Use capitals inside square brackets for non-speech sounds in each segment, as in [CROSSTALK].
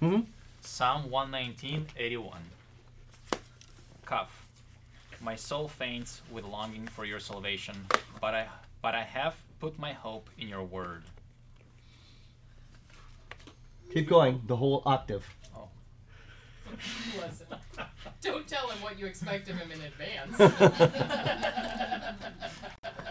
Hmm? Psalm 119, 81. Kaph. My soul faints with longing for your salvation, but I but I have put my hope in your word. Keep going, the whole octave. Oh. Listen, don't tell him what you expect of him in advance. [LAUGHS]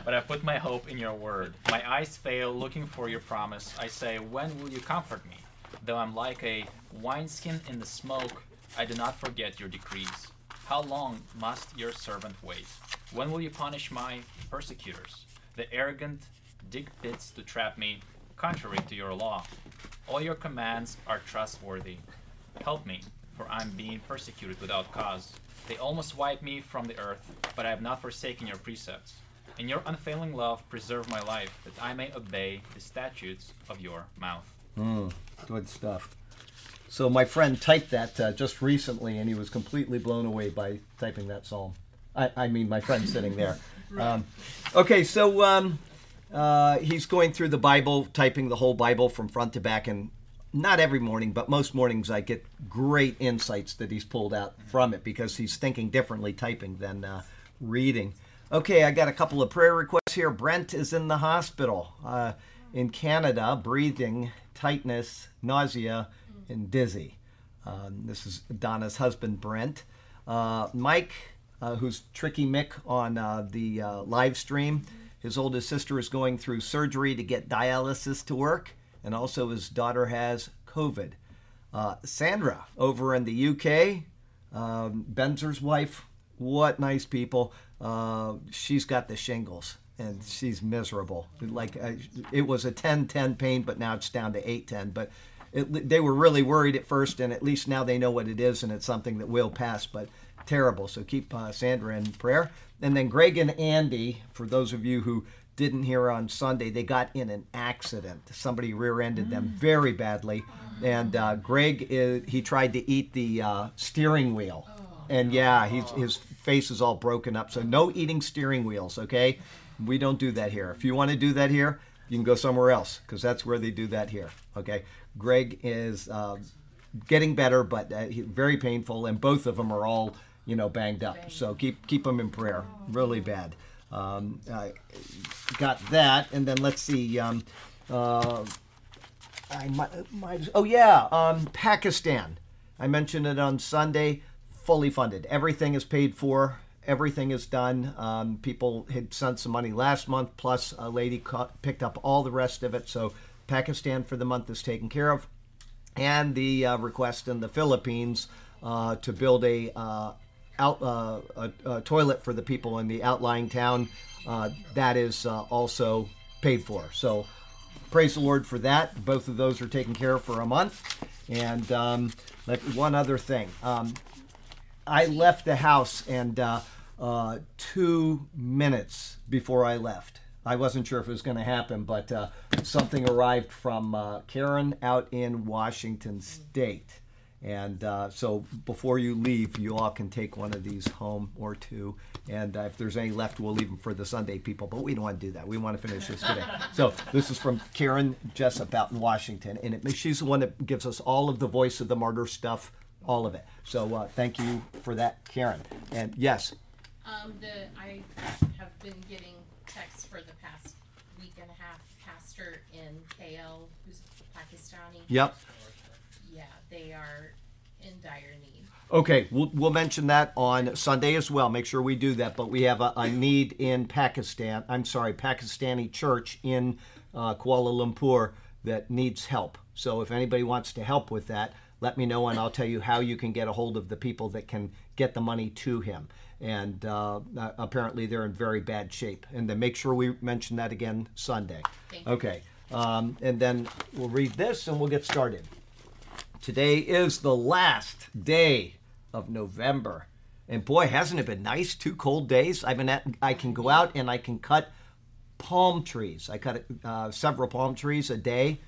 But I put my hope in your word. My eyes fail looking for your promise. I say, When will you comfort me? Though I'm like a wineskin in the smoke, I do not forget your decrees. How long must your servant wait? When will you punish my persecutors? The arrogant dig pits to trap me, contrary to your law. All your commands are trustworthy. Help me, for I'm being persecuted without cause. They almost wipe me from the earth, but I have not forsaken your precepts. In your unfailing love, preserve my life, that I may obey the statutes of your mouth. Mm, good stuff. So my friend typed that uh, just recently, and he was completely blown away by typing that psalm. I, I mean, my friend sitting there. [LAUGHS] Um, okay, so um, uh, he's going through the Bible, typing the whole Bible from front to back, and not every morning, but most mornings I get great insights that he's pulled out from it because he's thinking differently typing than uh, reading. Okay, I got a couple of prayer requests here. Brent is in the hospital uh, in Canada, breathing, tightness, nausea, and dizzy. Um, this is Donna's husband, Brent. Uh, Mike, uh, who's Tricky Mick on uh, the uh, live stream, his oldest sister is going through surgery to get dialysis to work, and also his daughter has COVID. Uh, Sandra over in the UK, um, Benzer's wife, what nice people. Uh, she's got the shingles and she's miserable. Like uh, it was a 10-10 pain, but now it's down to 8-10. But it, they were really worried at first, and at least now they know what it is, and it's something that will pass. But terrible. So keep uh, Sandra in prayer. And then Greg and Andy, for those of you who didn't hear on Sunday, they got in an accident. Somebody rear-ended them very badly, and uh, Greg is, he tried to eat the uh, steering wheel, and yeah, he's, his face is all broken up. So no eating steering wheels, okay? We don't do that here. If you want to do that here, you can go somewhere else because that's where they do that here. Okay, Greg is uh, getting better, but uh, very painful, and both of them are all you know banged up. So keep keep them in prayer. Really bad. Um, I got that, and then let's see. Um, uh, I might, might oh yeah, um, Pakistan. I mentioned it on Sunday. Fully funded. Everything is paid for. Everything is done. Um, people had sent some money last month, plus a lady ca- picked up all the rest of it. So Pakistan for the month is taken care of, and the uh, request in the Philippines uh, to build a uh, out uh, a, a toilet for the people in the outlying town. Uh, that is uh, also paid for. So praise the Lord for that. Both of those are taken care of for a month. And um, one other thing. Um, I left the house and uh, uh, two minutes before I left. I wasn't sure if it was going to happen, but uh, something arrived from uh, Karen out in Washington State. And uh, so before you leave, you all can take one of these home or two. And uh, if there's any left, we'll leave them for the Sunday people. But we don't want to do that. We want to finish this today. so this is from Karen Jessup out in Washington. And it, she's the one that gives us all of the Voice of the Martyr stuff, all of it. So uh, thank you for that, Karen. And yes, Um, the I have been getting texts for the past week and a half. Pastor in KL, who's Pakistani. yep. Yeah, they are in dire need. Okay, we'll, we'll mention that on Sunday as well. Make sure we do that. But we have a, a need in Pakistan. I'm sorry, Pakistani church in uh, Kuala Lumpur that needs help. So if anybody wants to help with that, let me know and I'll tell you how you can get a hold of the people that can get the money to him. And uh, apparently they're in very bad shape. And then make sure we mention that again Sunday. Okay. Um, and then we'll read this and we'll get started. Today is the last day of November. And boy, hasn't it been nice? Two cold days. I've been at, I can go out and I can cut palm trees. I cut uh, several palm trees a day.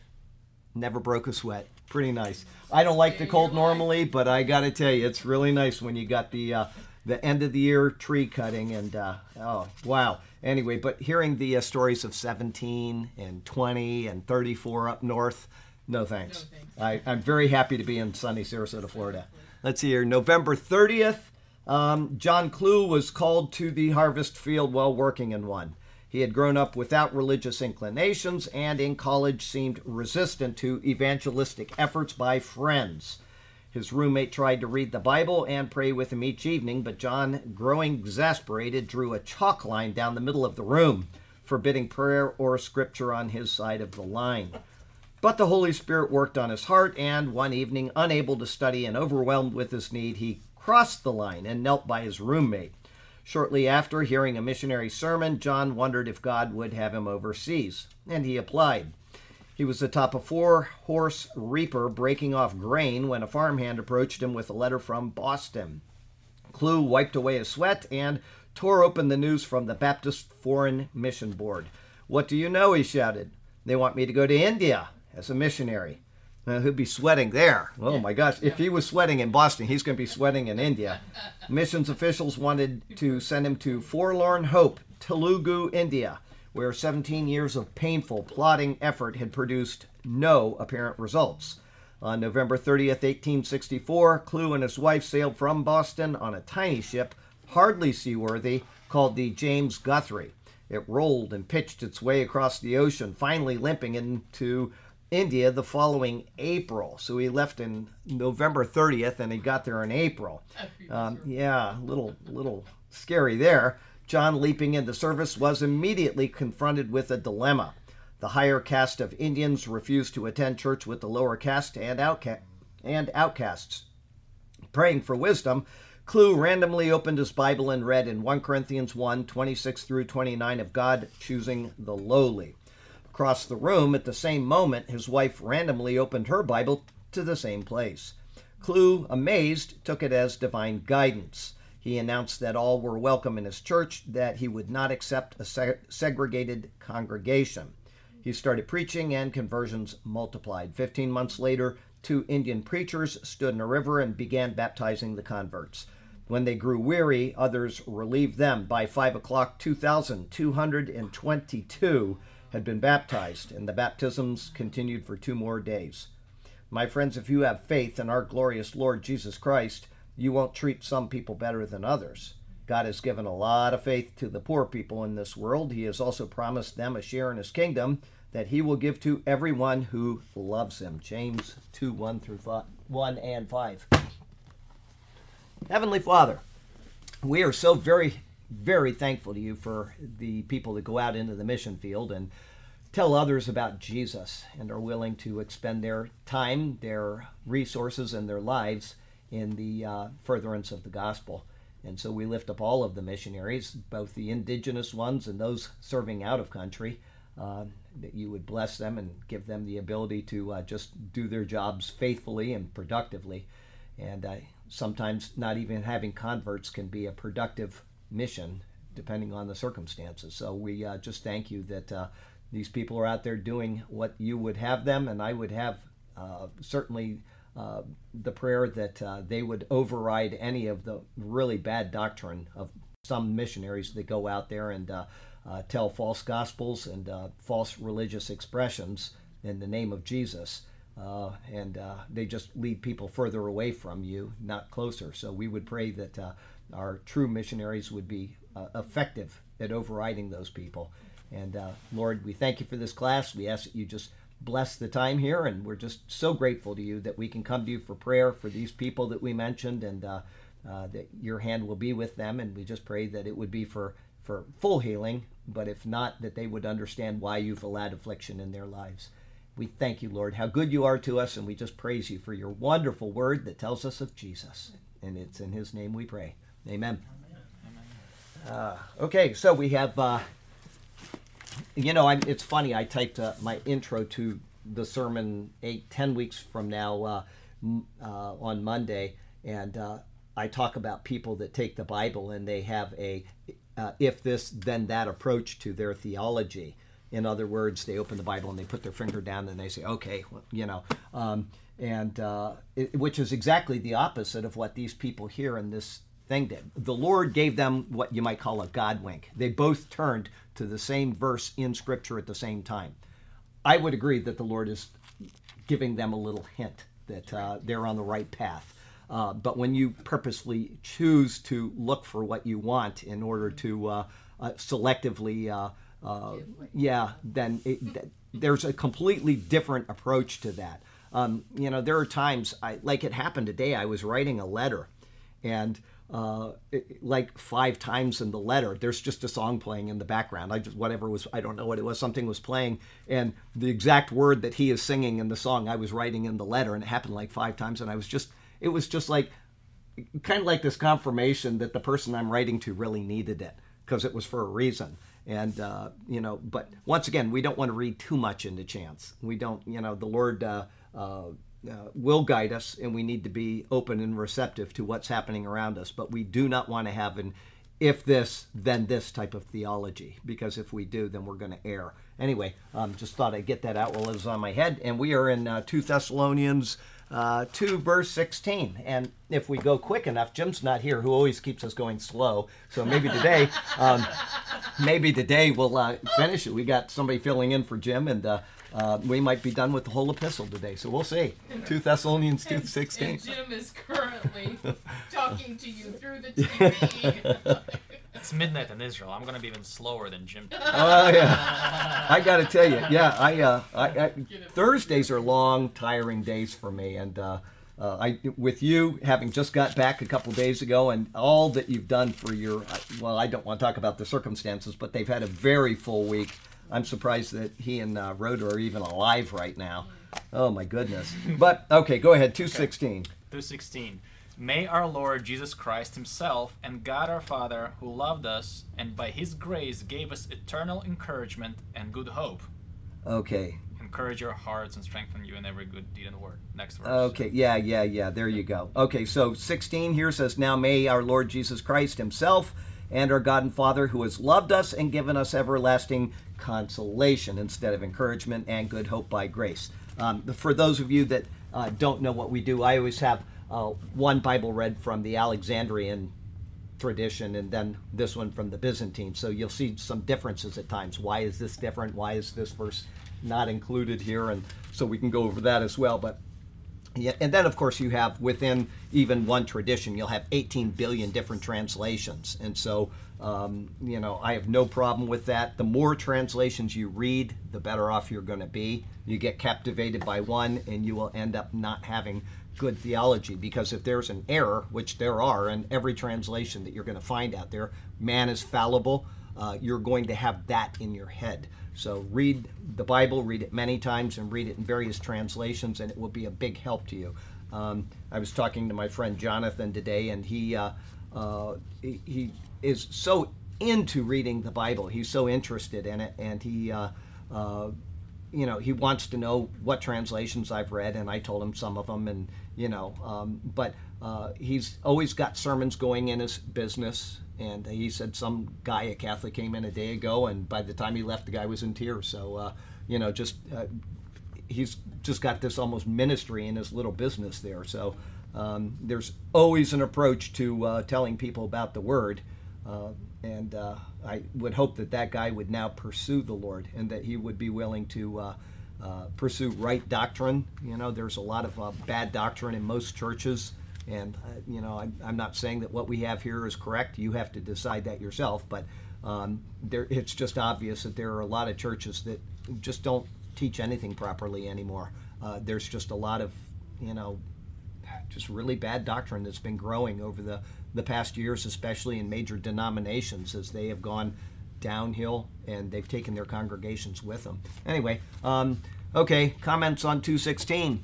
Never broke a sweat. Pretty nice. I don't like the cold normally, but I got to tell you, it's really nice when you got the uh, the end of the year tree cutting and uh, oh wow. Anyway, but hearing the uh, stories of 17 and 20 and 34 up north, No thanks. No thanks. I, I'm very happy to be in sunny Sarasota, Florida. Let's see here. November 30th, um, John Clue was called to the harvest field while working in one. He had grown up without religious inclinations and in college seemed resistant to evangelistic efforts by friends. His roommate tried to read the Bible and pray with him each evening, but John, growing exasperated, drew a chalk line down the middle of the room, forbidding prayer or scripture on his side of the line. But the Holy Spirit worked on his heart, and one evening, unable to study and overwhelmed with his need, he crossed the line and knelt by his roommate. Shortly after hearing a missionary sermon, John wondered if God would have him overseas, and he applied. He was atop a four horse reaper breaking off grain when a farmhand approached him with a letter from Boston. Clue wiped away his sweat and tore open the news from the Baptist Foreign Mission Board. What do you know? he shouted. They want me to go to India as a missionary. Uh, now, he'll be sweating there. Oh my gosh. If he was sweating in Boston, he's going to be sweating in India. Missions officials wanted to send him to Forlorn Hope, Telugu, India, where 17 years of painful, plodding effort had produced no apparent results. On November 30th, 1864, Clue and his wife sailed from Boston on a tiny ship, hardly seaworthy, called the James Guthrie. It rolled and pitched its way across the ocean, finally limping into India the following April. So he left in November 30th and he got there in April. Um, yeah, little little scary there. John, leaping into service, was immediately confronted with a dilemma. The higher caste of Indians refused to attend church with the lower caste and, outca- and outcasts. Praying for wisdom, Clue randomly opened his Bible and read in 1 Corinthians 1 26 through 29 of God choosing the lowly. Across the room, at the same moment, his wife randomly opened her Bible to the same place. Clue, amazed, took it as divine guidance. He announced that all were welcome in his church, that he would not accept a seg- segregated congregation. He started preaching, and conversions multiplied. Fifteen months later, two Indian preachers stood in a river and began baptizing the converts. When they grew weary, others relieved them. By five o'clock, 2,222 had been baptized, and the baptisms continued for two more days. My friends, if you have faith in our glorious Lord Jesus Christ, you won't treat some people better than others. God has given a lot of faith to the poor people in this world. He has also promised them a share in his kingdom that he will give to everyone who loves him. James 2 1 through 5, 1 and 5. Heavenly Father, we are so very, very thankful to you for the people that go out into the mission field and tell others about Jesus and are willing to expend their time, their resources, and their lives in the uh, furtherance of the gospel. And so we lift up all of the missionaries, both the indigenous ones and those serving out of country, uh, that you would bless them and give them the ability to uh, just do their jobs faithfully and productively. And uh, sometimes not even having converts can be a productive mission, depending on the circumstances. So we uh, just thank you that uh, these people are out there doing what you would have them, and I would have uh, certainly uh, the prayer that uh, they would override any of the really bad doctrine of some missionaries that go out there and uh, uh tell false gospels and uh, false religious expressions in the name of Jesus. Uh, and they just lead people further away from you, not closer. So we would pray that our true missionaries would be effective at overriding those people. And Lord, we thank you for this class. We ask that you just bless the time here, and we're just so grateful to you that we can come to you for prayer for these people that we mentioned, and uh, uh, that your hand will be with them. And we just pray that it would be for for full healing, but if not, that they would understand why you've allowed affliction in their lives. We thank you, Lord, how good you are to us, and we just praise you for your wonderful word that tells us of Jesus. And it's in his name we pray. Amen. Uh, okay, so we have. Uh, you know, I'm, it's funny. I typed uh, my intro to the sermon eight, ten weeks from now uh, uh, on Monday, and uh, I talk about people that take the Bible and they have a if this then that approach to their theology. In other words, they open the Bible and they put their finger down and they say, "Okay, well, you know," um, and uh, it, which is exactly the opposite of what these people here in this thing did. The Lord gave them what you might call a God wink. They both turned to the same verse in Scripture at the same time. I would agree that the Lord is giving them a little hint that uh, they're on the right path. Uh, but when you purposely choose to look for what you want in order to uh, uh, selectively, uh, uh, yeah, then it, th- there's a completely different approach to that. Um, you know, there are times, I, like it happened today, I was writing a letter, and uh, like five times in the letter, there's just a song playing in the background. I just whatever was, I don't know what it was. Something was playing, and the exact word that he is singing in the song, I was writing in the letter, and it happened like five times, and I was just, it was just like, kind of like this confirmation that the person I'm writing to really needed it because it was for a reason. And uh, you know, but once again, we don't want to read too much into chance. We don't, you know, the Lord. Uh, uh, will guide us, and we need to be open and receptive to what's happening around us. But we do not want to have an if this, then this type of theology, because if we do, then we're going to err. Anyway, um, just thought I'd get that out while it was on my head. And we are in uh, 2 Thessalonians uh, 2, verse 16. And if we go quick enough, Jim's not here, who always keeps us going slow. So maybe today, um, maybe today we'll uh, finish it. We got somebody filling in for Jim, and uh, uh, we might be done with the whole epistle today, so we'll see. Two Thessalonians two sixteen. And Jim is currently [LAUGHS] talking to you through the TV. It's midnight in Israel. I'm gonna be even slower than Jim. Oh yeah, I got to tell you, yeah, I, uh, I, I Thursdays are long, tiring days for me, and uh, uh, I with you having just got back a couple days ago, and all that you've done for your well, I don't want to talk about the circumstances, but they've had a very full week. I'm surprised that he and uh, Rhoda are even alive right now. Oh my goodness! But okay, go ahead. Two sixteen. 216. May our Lord Jesus Christ Himself and God our Father, who loved us and by His grace gave us eternal encouragement and good hope, Okay. encourage your hearts and strengthen you in every good deed and word. Next verse. Okay, yeah, yeah, yeah. There you go. Okay, so 16 here says, Now may our Lord Jesus Christ Himself and our God and Father, who has loved us and given us everlasting consolation instead of encouragement and good hope by grace. Um, for those of you that uh, don't know what we do, I always have uh, one Bible read from the Alexandrian tradition and then this one from the Byzantine. So you'll see some differences at times. Why is this different? Why is this verse not included here? And so we can go over that as well. But yeah, and then of course you have within even one tradition, you'll have 18 billion different translations, and so um, you know I have no problem with that. The more translations you read, the better off you're going to be. You get captivated by one, and you will end up not having good theology because if there's an error, which there are in every translation that you're going to find out there, man is fallible. Uh, you're going to have that in your head. So read the Bible, read it many times, and read it in various translations, and it will be a big help to you. Um, I was talking to my friend Jonathan today, and he uh, uh, he, he is so into reading the Bible. He's so interested in it, and he. Uh, uh, you know, he wants to know what translations I've read, and I told him some of them, and you know, um, but uh, he's always got sermons going in his business, and he said some guy, a Catholic, came in a day ago, and by the time he left, the guy was in tears. So, uh, you know, just uh, he's just got this almost ministry in his little business there. So, um, there's always an approach to uh, telling people about the Word, uh, and uh, I would hope that that guy would now pursue the Lord and that he would be willing to. Uh, uh, pursue right doctrine. You know, there's a lot of uh, bad doctrine in most churches, and uh, you know, I, I'm not saying that what we have here is correct. You have to decide that yourself. But um, there, it's just obvious that there are a lot of churches that just don't teach anything properly anymore. There's just a lot of, you know, just really bad doctrine that's been growing over the the past years, especially in major denominations, as they have gone downhill and they've taken their congregations with them. Anyway, um, okay, comments on 216.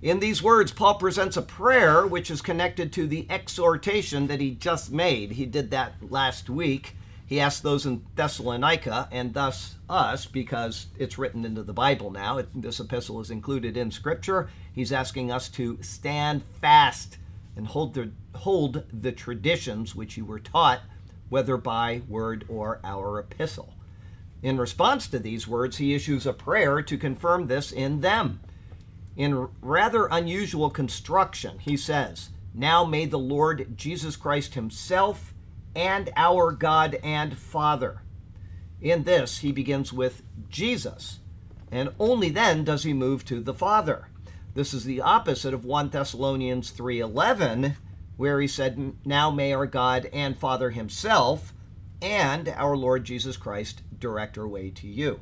In these words, Paul presents a prayer which is connected to the exhortation that he just made. He did that last week. He asked those in Thessalonica and thus us, because it's written into the Bible now. It, this epistle is included in Scripture. He's asking us to stand fast and hold the, hold the traditions which you were taught, whether by word or our epistle. In response to these words, he issues a prayer to confirm this in them. In rather unusual construction, he says, Now may the Lord Jesus Christ himself and our God and Father. In this, he begins with Jesus, and only then does he move to the Father. This is the opposite of 1 Thessalonians 3:11 where he said, "Now may our God and Father himself and our Lord Jesus Christ direct our way to you."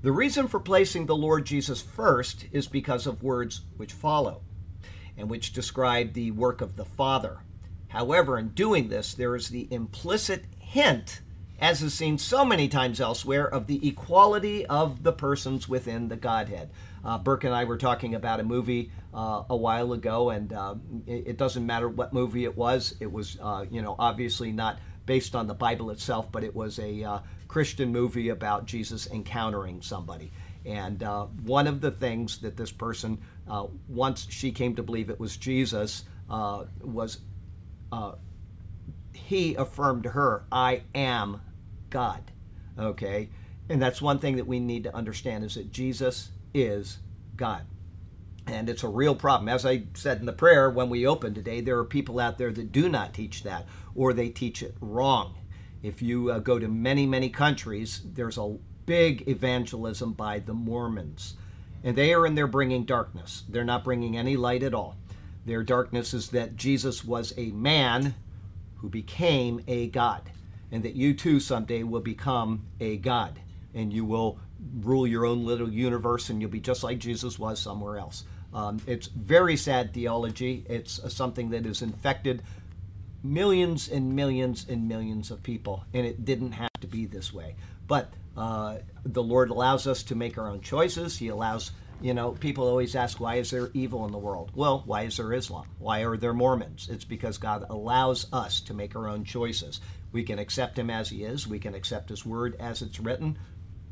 The reason for placing the Lord Jesus first is because of words which follow and which describe the work of the Father. However, in doing this, there is the implicit hint as is seen so many times elsewhere, of the equality of the persons within the Godhead. Uh, Burke and I were talking about a movie uh, a while ago, and uh, it, it, doesn't matter what movie it was. It was, uh, you know, obviously not based on the Bible itself, but it was a uh, Christian movie about Jesus encountering somebody. And uh, one of the things that this person, once she came to believe it was Jesus, was he affirmed to her, I am God. Okay? And that's one thing that we need to understand is that Jesus is God. And it's a real problem. As I said in the prayer when we opened today, there are people out there that do not teach that or they teach it wrong. If you uh, go to many, many countries, there's a big evangelism by the Mormons. And they are in there bringing darkness. They're not bringing any light at all. Their darkness is that Jesus was a man who became a God, and that you too someday will become a God, and you will rule your own little universe, and you'll be just like Jesus was somewhere else. Um, it's very sad theology. It's something that has infected millions and millions and millions of people, and it didn't have to be this way. But uh, the Lord allows us to make our own choices. He allows you know, people always ask, why is there evil in the world? Well, why is there Islam? Why are there Mormons? It's because God allows us to make our own choices. We can accept Him as He is, we can accept His Word as it's written,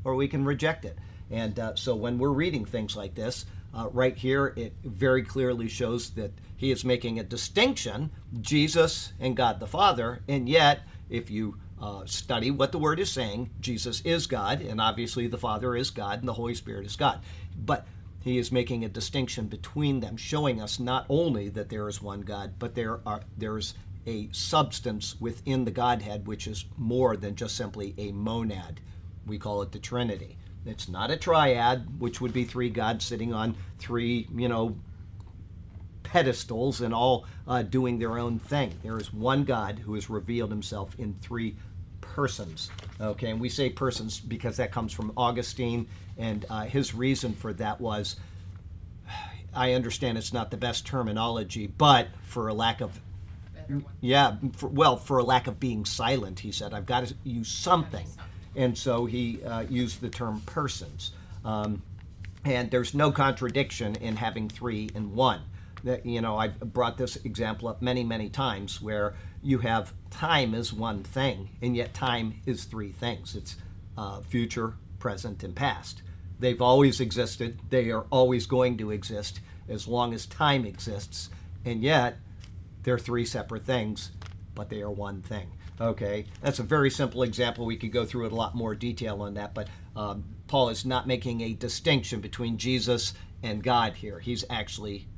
or we can reject it. And uh, so when we're reading things like this, uh, right here, it very clearly shows that He is making a distinction, Jesus and God the Father, and yet, if you uh, study what the word is saying. Jesus is God, and obviously the Father is God, and the Holy Spirit is God. But he is making a distinction between them, showing us not only that there is one God, but there are there's a substance within the Godhead which is more than just simply a monad. We call it the Trinity. It's not a triad, which would be three gods sitting on three, you know, pedestals and all uh, doing their own thing. There is one God who has revealed himself in three persons. Okay, and we say persons because that comes from Augustine, and uh, his reason for that was I understand it's not the best terminology, but for a lack of yeah, for, well, for a lack of being silent, he said, I've got to use something. And so he uh, used the term persons. Um, and there's no contradiction in having three in one. That, you know, I've brought this example up many, many times where you have time as one thing, and yet time is three things it's uh, future, present, and past. They've always existed, they are always going to exist as long as time exists, and yet they're three separate things, but they are one thing. Okay, that's a very simple example. We could go through it a lot more detail on that, but um, Paul is not making a distinction between Jesus and God here. He's actually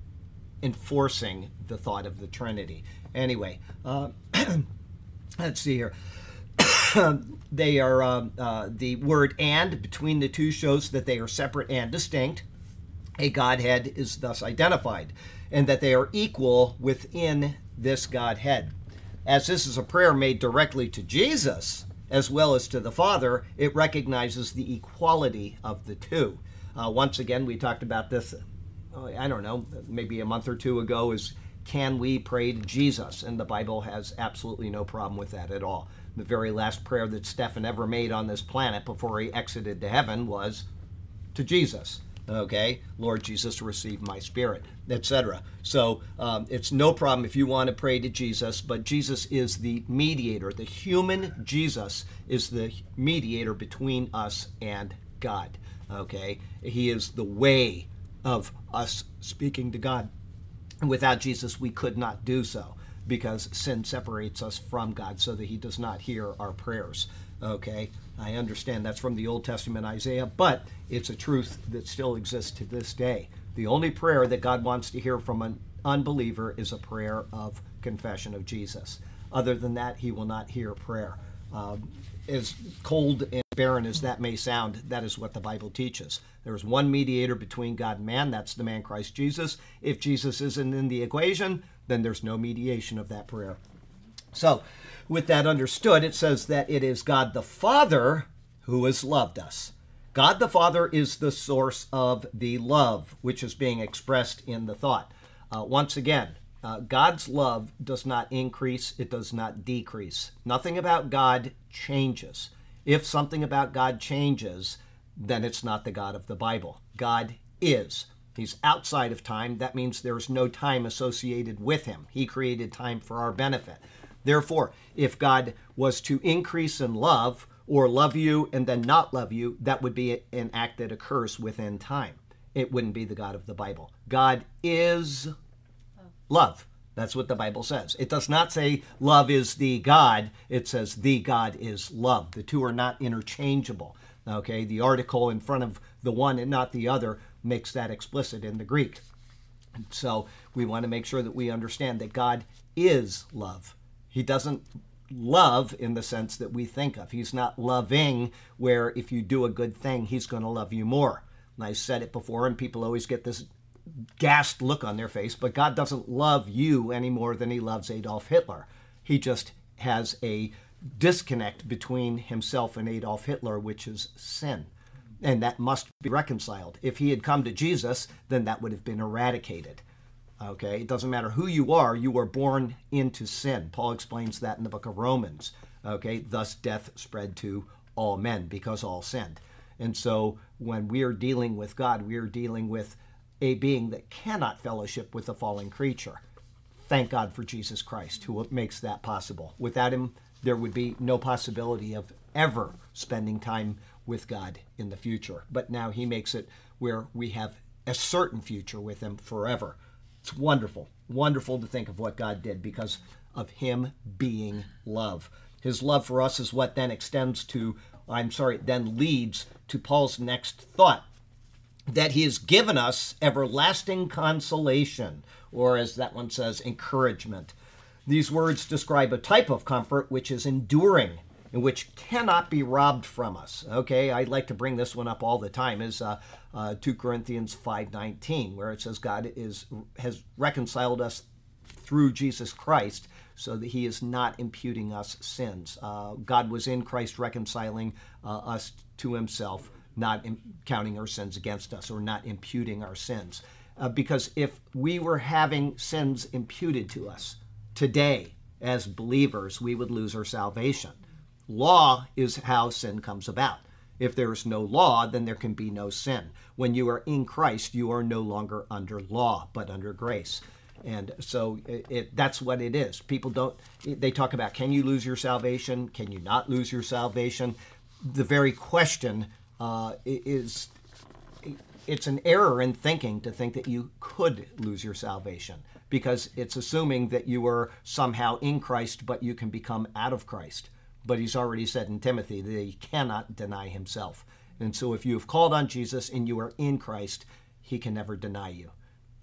enforcing the thought of the Trinity. Anyway, uh, [CLEARS THROAT] let's see here. [COUGHS] they are uh, uh, the word and between the two shows that they are separate and distinct. A Godhead is thus identified, and that they are equal within this Godhead. As this is a prayer made directly to Jesus as well as to the Father, it recognizes the equality of the two. Uh, once again, we talked about this, oh, I don't know, maybe a month or two ago, is can we pray to Jesus? And the Bible has absolutely no problem with that at all. The very last prayer that Stephen ever made on this planet before he exited to heaven was to Jesus. Okay, Lord Jesus, receive my spirit, etc. So um, it's no problem if you want to pray to Jesus, but Jesus is the mediator. The human Jesus is the mediator between us and God. Okay, he is the way of us speaking to God. Without Jesus, we could not do so because sin separates us from God so that He does not hear our prayers. Okay, I understand that's from the Old Testament Isaiah, but it's a truth that still exists to this day. The only prayer that God wants to hear from an unbeliever is a prayer of confession of Jesus. Other than that, He will not hear prayer. Um, as cold and barren as that may sound, that is what the Bible teaches. There is one mediator between God and man, that's the man Christ Jesus. If Jesus isn't in the equation, then there's no mediation of that prayer. So, with that understood, it says that it is God the Father who has loved us. God the Father is the source of the love, which is being expressed in the thought. Uh, once again, uh, God's love does not increase, it does not decrease. Nothing about God changes. If something about God changes, then it's not the God of the Bible. God is. He's outside of time. That means there's no time associated with him. He created time for our benefit. Therefore, if God was to increase in love or love you and then not love you, that would be an act that occurs within time. It wouldn't be the God of the Bible. God is love. That's what the Bible says. It does not say love is the God, it says the God is love. The two are not interchangeable. Okay, the article in front of the one and not the other makes that explicit in the Greek. So we want to make sure that we understand that God is love. He doesn't love in the sense that we think of. He's not loving, where if you do a good thing, he's going to love you more. And I said it before, and people always get this gassed look on their face, but God doesn't love you any more than he loves Adolf Hitler. He just has a disconnect between himself and Adolf Hitler, which is sin. And that must be reconciled. If he had come to Jesus, then that would have been eradicated. Okay? It doesn't matter who you are, you are born into sin. Paul explains that in the book of Romans. Okay? Thus death spread to all men because all sinned. And so when we are dealing with God, we are dealing with a being that cannot fellowship with a fallen creature. Thank God for Jesus Christ, who makes that possible. Without him, there would be no possibility of ever spending time with God in the future. But now he makes it where we have a certain future with him forever. It's wonderful, wonderful to think of what God did because of him being love. His love for us is what then extends to, I'm sorry, then leads to Paul's next thought that he has given us everlasting consolation, or as that one says, encouragement. These words describe a type of comfort which is enduring and which cannot be robbed from us. Okay, I like to bring this one up all the time is uh, uh, 2 Corinthians 5.19 where it says God is has reconciled us through Jesus Christ so that he is not imputing us sins. Uh, God was in Christ reconciling uh, us to himself not counting our sins against us or not imputing our sins. Uh, because if we were having sins imputed to us today as believers, we would lose our salvation. Law is how sin comes about. If there is no law, then there can be no sin. When you are in Christ, you are no longer under law, but under grace. And so it, it, that's what it is. People don't, they talk about can you lose your salvation? Can you not lose your salvation? The very question uh, is it's an error in thinking to think that you could lose your salvation because it's assuming that you are somehow in Christ but you can become out of Christ. But he's already said in Timothy that he cannot deny himself. And so if you have called on Jesus and you are in Christ, he can never deny you.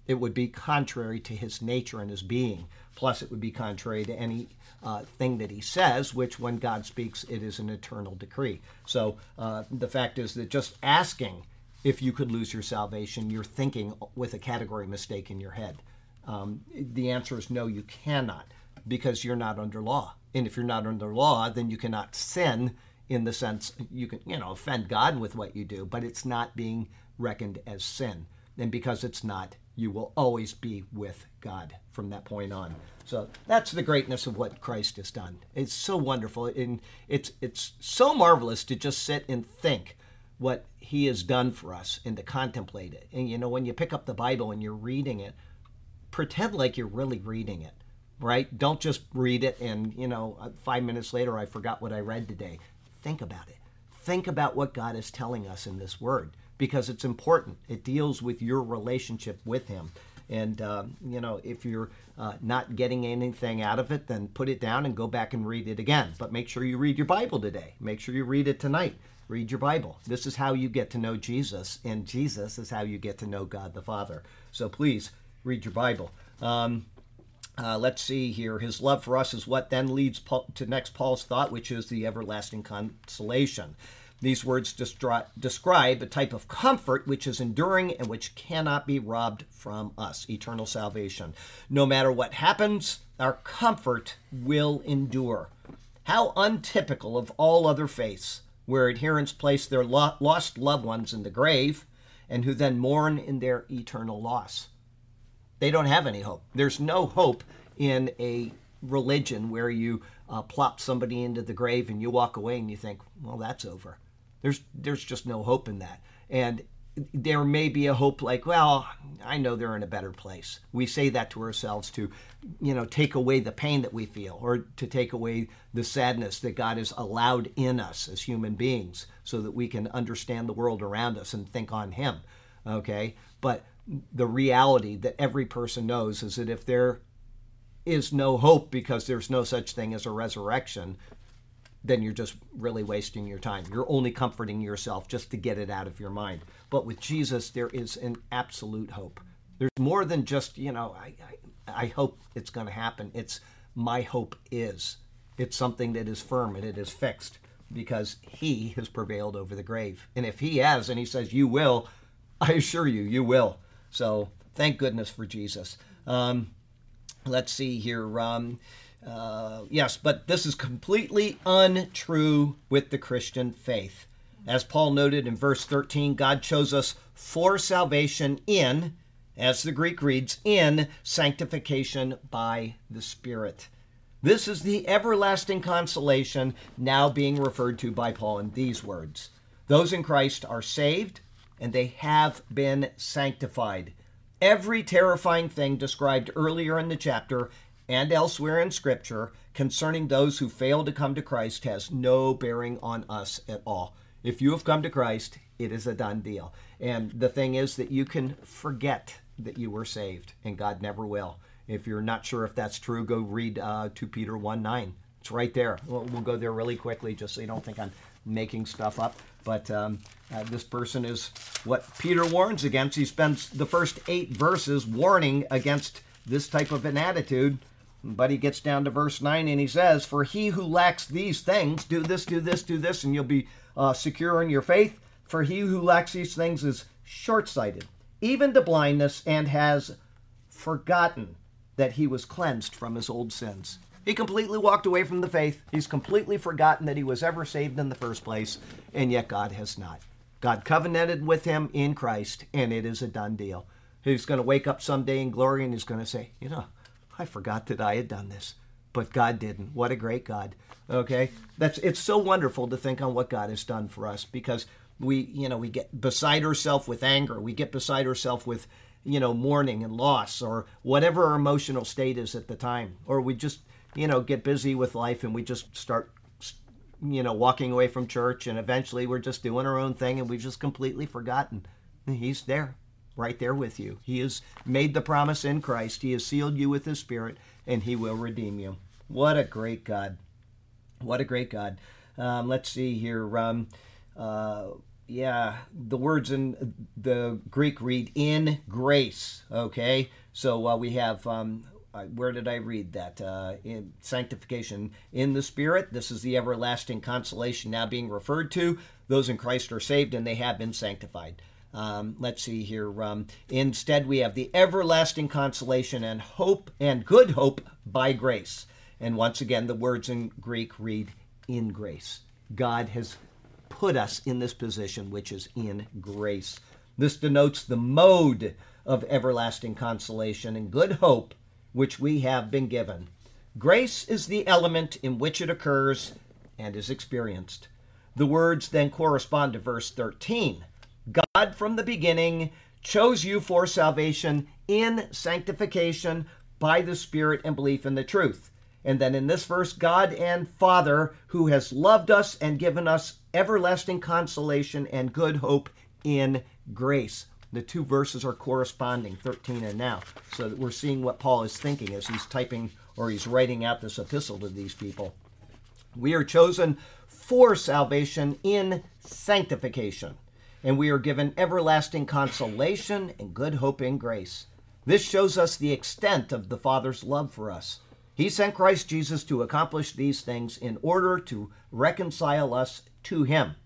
It would be contrary to his nature and his being. Plus, it would be contrary to any uh, thing that he says, which when God speaks, it is an eternal decree. So uh, the fact is that just asking if you could lose your salvation, you're thinking with a category mistake in your head. Um, the answer is no, you cannot, because you're not under law. And if you're not under law, then you cannot sin in the sense you can, you know, offend God with what you do, but it's not being reckoned as sin. And because it's not, you will always be with God from that point on. So that's the greatness of what Christ has done. It's so wonderful, and it's it's so marvelous to just sit and think what He has done for us and to contemplate it. And you know, when you pick up the Bible and you're reading it, pretend like you're really reading it, right? Don't just read it and you know, uh, five minutes later I forgot what I read today. Think about it. Think about what God is telling us in this Word because it's important. It deals with your relationship with Him. And, uh, you know, if you're uh, not getting anything out of it, then put it down and go back and read it again. But make sure you read your Bible today. Make sure you read it tonight. Read your Bible. This is how you get to know Jesus, and Jesus is how you get to know God the Father. So please read your Bible. Um, Uh, let's see here. His love for us is what then leads Paul, to next Paul's thought, which is the everlasting consolation. These words describe a type of comfort which is enduring and which cannot be robbed from us eternal salvation. No matter what happens, our comfort will endure. How untypical of all other faiths, where adherents place their lo- lost loved ones in the grave and who then mourn in their eternal loss. They don't have any hope. There's no hope in a religion where you uh, plop somebody into the grave and you walk away and you think, well, that's over. There's there's just no hope in that. And there may be a hope like, well, I know they're in a better place. We say that to ourselves to, you know, take away the pain that we feel or to take away the sadness that God has allowed in us as human beings so that we can understand the world around us and think on Him. Okay? But the reality that every person knows is that if there is no hope because there's no such thing as a resurrection, then you're just really wasting your time. You're only comforting yourself just to get it out of your mind. But with Jesus, there is an absolute hope. There's more than just, you know, I, I, I hope it's going to happen. It's my hope is. It's something that is firm and it is fixed because he has prevailed over the grave. And if he has, and he says, you will, I assure you, you will. So thank goodness for Jesus. Um, let's see here. Um, uh, yes, but this is completely untrue with the Christian faith. As Paul noted in verse 13, God chose us for salvation in, as the Greek reads, in sanctification by the Spirit. This is the everlasting consolation now being referred to by Paul in these words Those in Christ are saved, and they have been sanctified. Every terrifying thing described earlier in the chapter and elsewhere in Scripture concerning those who fail to come to Christ has no bearing on us at all. If you have come to Christ, it is a done deal. And the thing is that you can forget that you were saved, and God never will. If you're not sure if that's true, go read uh, 2 Peter 1 9. It's right there. We'll, we'll, go there really quickly just so you don't think I'm making stuff up. But um, uh, this person is what Peter warns against. He spends the first eight verses warning against this type of an attitude but he gets down to verse 9 and he says, For he who lacks these things, do this, do this, do this, and you'll be uh, secure in your faith. For he who lacks these things is short sighted, even to blindness, and has forgotten that he was cleansed from his old sins. He completely walked away from the faith. He's completely forgotten that he was ever saved in the first place, and yet God has not. God covenanted with him in Christ, and it is a done deal. He's going to wake up someday in glory and he's going to say, You know, I forgot that I had done this, but God didn't. What a great God. Okay? That's it's so wonderful to think on what God has done for us because we, you know, we get beside ourselves with anger. We get beside ourselves with, you know, mourning and loss or whatever our emotional state is at the time. Or we just, you know, get busy with life and we just start you know, walking away from church and eventually we're just doing our own thing and we've just completely forgotten. He's there right there with you. He has made the promise in Christ. He has sealed you with His Spirit, and He will redeem you. What a great God! What a great God! Um, let's see here. Um, uh, yeah, the words in the Greek read in grace. Okay, so uh, we have. Um, where did I read that? Uh, in sanctification in the Spirit. This is the everlasting consolation now being referred to. Those in Christ are saved and they have been sanctified. Um, let's see here. Um, instead, we have the everlasting consolation and hope and good hope by grace. And once again, the words in Greek read in grace. God has put us in this position, which is in grace. This denotes the mode of everlasting consolation and good hope which we have been given. Grace is the element in which it occurs and is experienced. The words then correspond to verse 13 God from the beginning chose you for salvation in sanctification by the Spirit and belief in the truth. And then in this verse, God and Father, who has loved us and given us everlasting consolation and good hope in grace. The two verses are corresponding, 13 and now. So that we're seeing what Paul is thinking as he's typing or he's writing out this epistle to these people. We are chosen for salvation in sanctification and we are given everlasting consolation and good hope in grace. This shows us the extent of the Father's love for us. He sent Christ Jesus to accomplish these things in order to reconcile us to Him.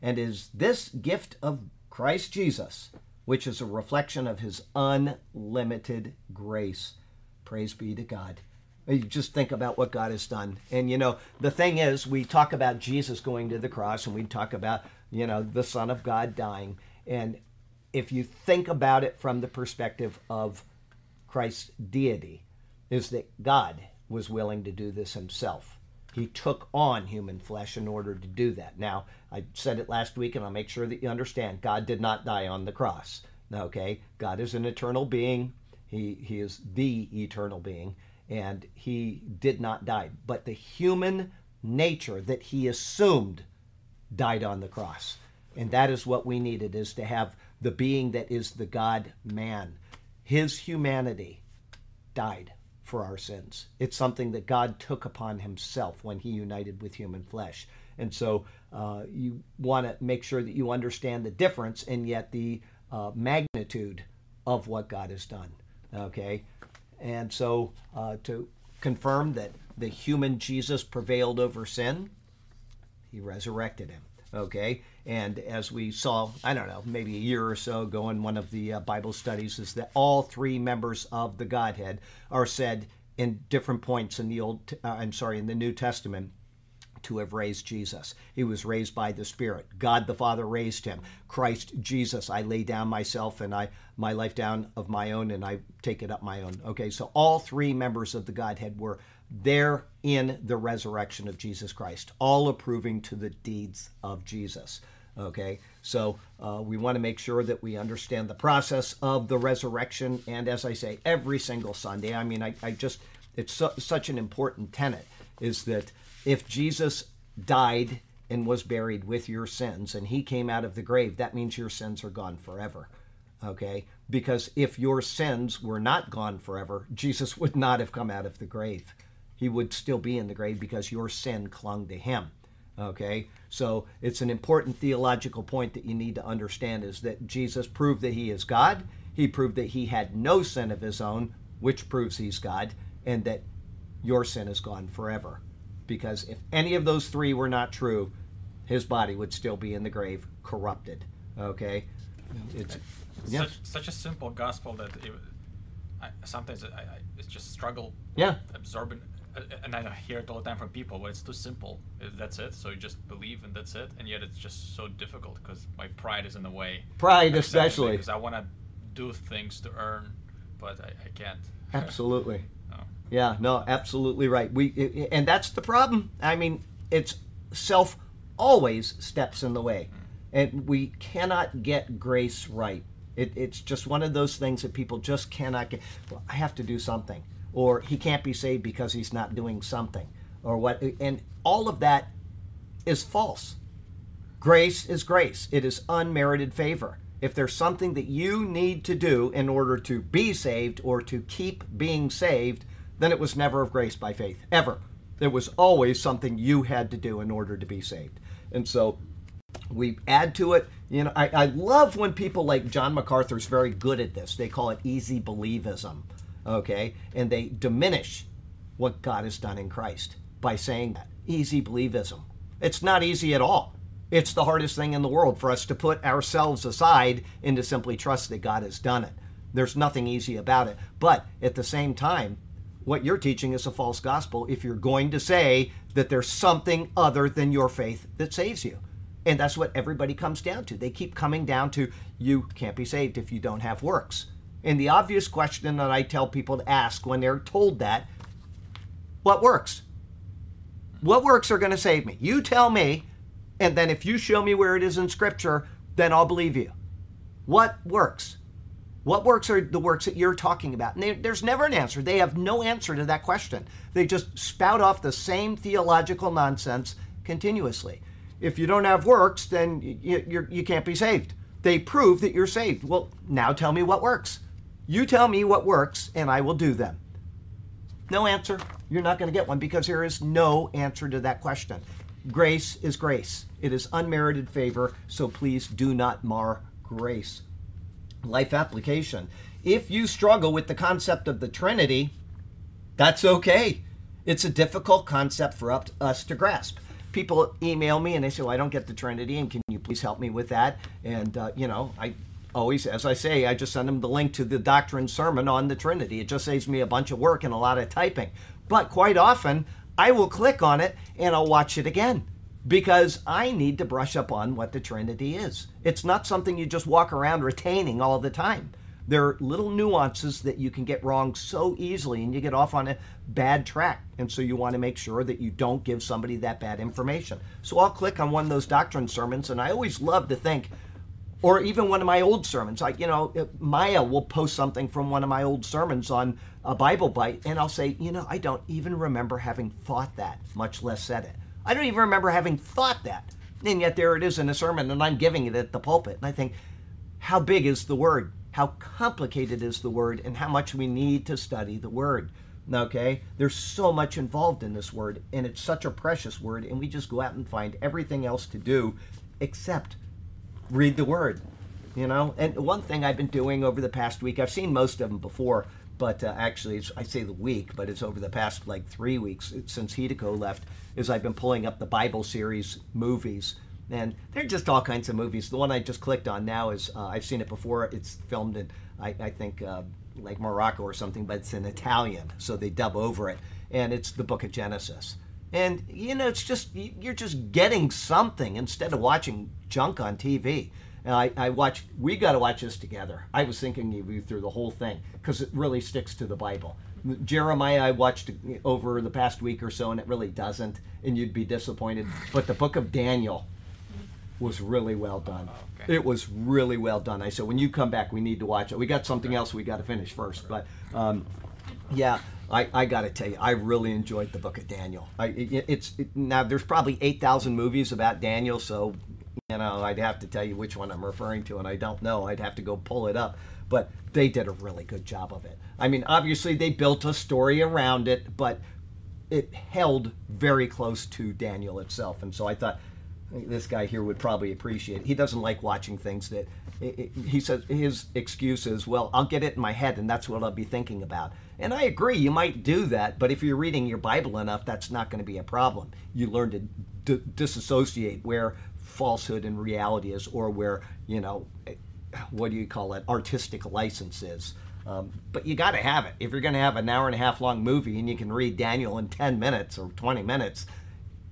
And is this gift of Christ Jesus, which is a reflection of His unlimited grace. Praise be to God. You just think about what God has done. And you know, the thing is, we talk about Jesus going to the cross and we talk about, you know, the Son of God dying. And if you think about it from the perspective of Christ's deity, is that God was willing to do this himself. He took on human flesh in order to do that. Now, I said it last week, and I'll make sure that you understand God did not die on the cross. Okay? God is an eternal being, He, he is the eternal being, and He did not die. But the human nature that He assumed died on the cross. And that is what we needed, is to have the being that is the God man. His humanity died for our sins. It's something that God took upon himself when he united with human flesh. And so uh, you want to make sure that you understand the difference and yet the uh, magnitude of what God has done. Okay? And so uh, to confirm that the human Jesus prevailed over sin, he resurrected him. Okay? And as we saw, I don't know, maybe a year or so ago in one of the uh, Bible studies, is that all three members of the Godhead are said in different points in the Old, uh, I'm sorry, in the New Testament to have raised Jesus. He was raised by the Spirit. God the Father raised him. Christ Jesus, I lay down myself and I my life down of my own and I take it up my own. Okay, so all three members of the Godhead were there in the resurrection of Jesus Christ, all approving to the deeds of Jesus. Okay, so uh, we want to make sure that we understand the process of the resurrection. And as I say, every single Sunday, I mean, I, I just, it's su- such an important tenet is that if Jesus died and was buried with your sins and he came out of the grave, that means your sins are gone forever. Okay? Because if your sins were not gone forever, Jesus would not have come out of the grave. He would still be in the grave because your sin clung to him. Okay, so it's an important theological point that you need to understand is that Jesus proved that he is God. He proved that he had no sin of his own, which proves he's God, and that your sin is gone forever. Because if any of those three were not true, his body would still be in the grave, corrupted. Okay, it's, yeah. such, such a simple gospel that it, I, sometimes I, I just struggle yeah absorbing and I hear it all the time from people. Well, it's too simple. That's it. So you just believe, and that's it. And yet it's just so difficult because my pride is in the way. Pride, especially because I want to do things to earn, but I, I can't. [LAUGHS] Absolutely. oh. Yeah. No. Absolutely right. We and that's the problem. I mean, it's self always steps in the way, mm. and we cannot get grace right. It, it's just one of those things that people just cannot get. Well, I have to do something or he can't be saved because he's not doing something or what and all of that is false. Grace is grace. It is unmerited favor. If there's something that you need to do in order to be saved or to keep being saved then it was never of grace by faith ever. There was always something you had to do in order to be saved. And so we add to it you know i, I love when people like john macarthur's very good at this. They call it easy believism okay? And they diminish what God has done in Christ by saying that. Easy believism. It's not easy at all. It's the hardest thing in the world for us to put ourselves aside and to simply trust that God has done it. There's nothing easy about it. But at the same time, what you're teaching is a false gospel if you're going to say that there's something other than your faith that saves you. And that's what everybody comes down to. They keep coming down to you can't be saved if you don't have works. And the obvious question that I tell people to ask when they're told that what works? What works are going to save me? You tell me, and then if you show me where it is in Scripture, then I'll believe you. What works? What works are the works that you're talking about? And there's never an answer. They have no answer to that question. They just spout off the same theological nonsense continuously. If you don't have works, then you, you can't be saved. They prove that you're saved. Well, now tell me what works. You tell me what works, and I will do them. No answer. You're not going to get one because there is no answer to that question. Grace is grace, it is unmerited favor, so please do not mar grace. life application. If you struggle with the concept of the Trinity, that's okay. It's a difficult concept for us to grasp. People email me and they say, well, I don't get the Trinity, and can you please help me with that? And, uh, you know, I always, as I say, I just send them the link to the doctrine sermon on the Trinity. It just saves me a bunch of work and a lot of typing. But quite often, I will click on it and I'll watch it again because I need to brush up on what the Trinity is. It's not something you just walk around retaining all the time. There are little nuances that you can get wrong so easily and you get off on a bad track. And so you want to make sure that you don't give somebody that bad information. So I'll click on one of those doctrine sermons and I always love to think, or even one of my old sermons. Like, you know, Maya will post something from one of my old sermons on a Bible Bite, and I'll say, you know, I don't even remember having thought that, much less said it. I don't even remember having thought that. And yet there it is in a sermon, and I'm giving it at the pulpit. And I think, how big is the word? How complicated is the word? And how much we need to study the word. Okay? There's so much involved in this word, and it's such a precious word, and we just go out and find everything else to do except read the word you know? And one thing i've been doing over the past week i've seen most of them before but uh, actually i say the week but it's over the past like three weeks since hideko left is i've been pulling up the bible series movies. And they're just all kinds of movies. The one i just clicked on now is uh, i've seen it before. It's filmed in i, I think uh, like morocco or something but it's in italian so they dub over it. And it's the book of genesis and you know, it's just you're just getting something instead of watching junk on TV. And I, I watch. We got to watch this together. I was thinking of you through the whole thing because it really sticks to the Bible. Jeremiah, I watched over the past week or so, and it really doesn't, and you'd be disappointed. But the book of Daniel was really well done. Okay. It was really well done. I said, when you come back, we need to watch it. We got something else we got to finish first, but um, yeah, I, I got to tell you, I really enjoyed the Book of Daniel. I, it, it's it, now there's probably eight thousand movies about Daniel, so you know I'd have to tell you which one I'm referring to, and I don't know. I'd have to go pull it up, but they did a really good job of it. I mean, obviously they built a story around it, but it held very close to Daniel itself, and so I thought this guy here would probably appreciate it. He doesn't like watching things that he says his excuse is, well, I'll get it in my head and that's what I'll be thinking about. And I agree, you might do that, but if you're reading your Bible enough, that's not going to be a problem. You learn to d- disassociate where falsehood and reality is, or where, you know, what do you call it, artistic license is. Um, but you got to have it. If you're going to have an hour and a half long movie and you can read Daniel in 10 minutes or 20 minutes,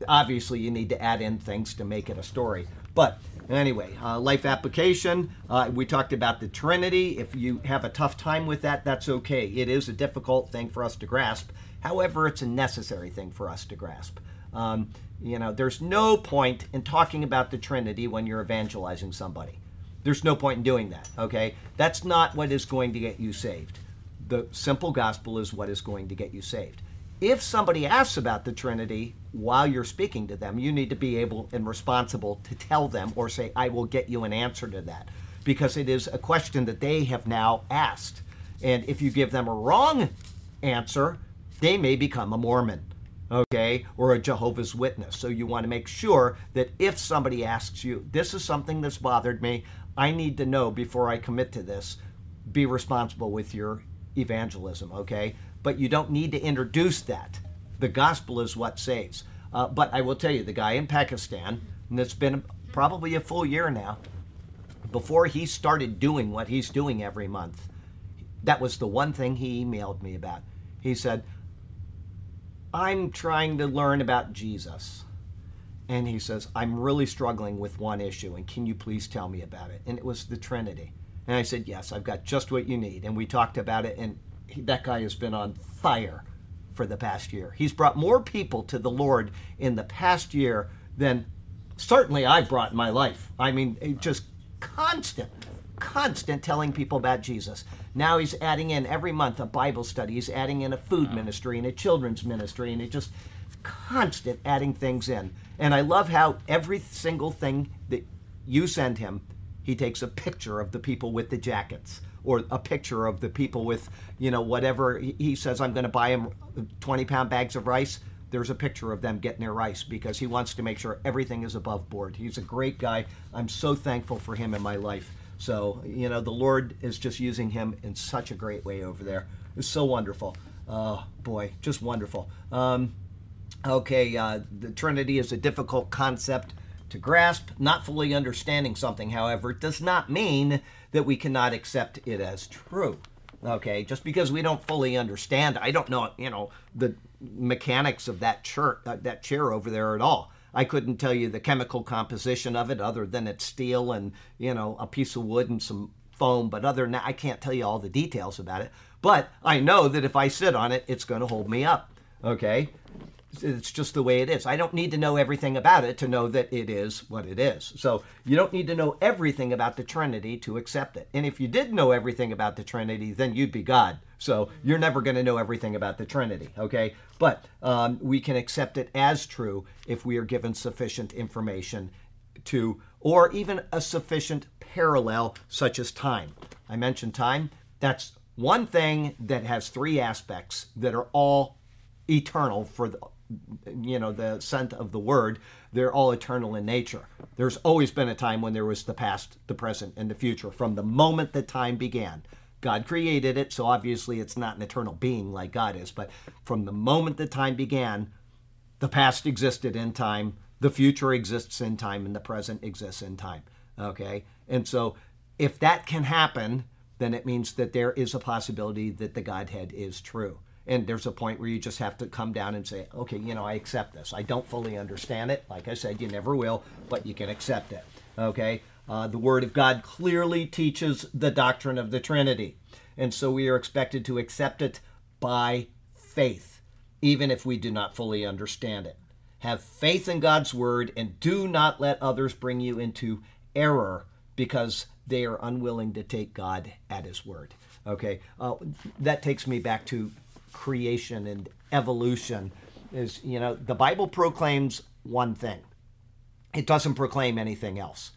obviously you need to add in things to make it a story. But anyway, uh, life application. Uh, we talked about the Trinity. If you have a tough time with that, that's okay. It is a difficult thing for us to grasp. However, it's a necessary thing for us to grasp. Um, you know, there's no point in talking about the Trinity when you're evangelizing somebody. There's no point in doing that, okay? That's not what is going to get you saved. The simple gospel is what is going to get you saved if somebody asks about the Trinity while you're speaking to them, you need to be able and responsible to tell them or say, I will get you an answer to that. Because it is a question that they have now asked. And if you give them a wrong answer, they may become a Mormon, okay, or a Jehovah's Witness. So you want to make sure that if somebody asks you, this is something that's bothered me, I need to know before I commit to this, be responsible with your evangelism, okay? But you don't need to introduce that. The gospel is what saves. Uh, but I will tell you, the guy in Pakistan, and it's been probably a full year now, before he started doing what he's doing every month, that was the one thing he emailed me about. He said, I'm trying to learn about Jesus. And he says, I'm really struggling with one issue, and can you please tell me about it? And it was the Trinity. And I said, Yes, I've got just what you need. And we talked about it, and he, that guy has been on fire for the past year. He's brought more people to the Lord in the past year than certainly I've brought in my life. I mean, eh, just constant, constant telling people about Jesus. Now he's adding in every month a Bible study. He's adding in a food ministry and a children's ministry, and it just constant adding things in. And I love how every single thing that you send him, he takes a picture of the people with the jackets or a picture of the people with, you know, whatever he says, I'm going to buy him 20 pound bags of rice. There's a picture of them getting their rice because he wants to make sure everything is above board. He's a great guy. I'm so thankful for him in my life. So, you know, the Lord is just using him in such a great way over there. It's so wonderful. Oh, boy, just wonderful. Um, okay, uh, the Trinity is a difficult concept to grasp. Not fully understanding something, however, does not mean that we cannot accept it as true. Okay, just because we don't fully understand, I don't know, you know, the mechanics of that chair, uh, that chair over there at all. I couldn't tell you the chemical composition of it, other than it's steel and you know a piece of wood and some foam. But other than that, I can't tell you all the details about it. But I know that if I sit on it, it's going to hold me up. Okay, it's just the way it is. I don't need to know everything about it to know that it is what it is. So you don't need to know everything about the Trinity to accept it. And if you did know everything about the Trinity, then you'd be God. So you're never going to know everything about the Trinity, okay? But um, we can accept it as true if we are given sufficient information to, or even a sufficient parallel, such as time. I mentioned time. That's one thing that has three aspects that are all eternal for the you know the scent of the word they're all eternal in nature. There's always been a time when there was the past the present and the future. From the moment that time began god created it so obviously it's not an eternal being like god is but from the moment that time began the past existed in time the future exists in time and the present exists in time okay? And so if that can happen then it means that there is a possibility that the godhead is true and there's a point where you just have to come down and say, okay, you know, I accept this. I don't fully understand it. Like I said, you never will, but you can accept it. Okay? Uh, the Word of God clearly teaches the doctrine of the Trinity. And so we are expected to accept it by faith, even if we do not fully understand it. Have faith in God's Word and do not let others bring you into error because they are unwilling to take God at His Word. Okay? Uh, that takes me back to creation and evolution is you know the bible proclaims one thing. It doesn't proclaim anything else.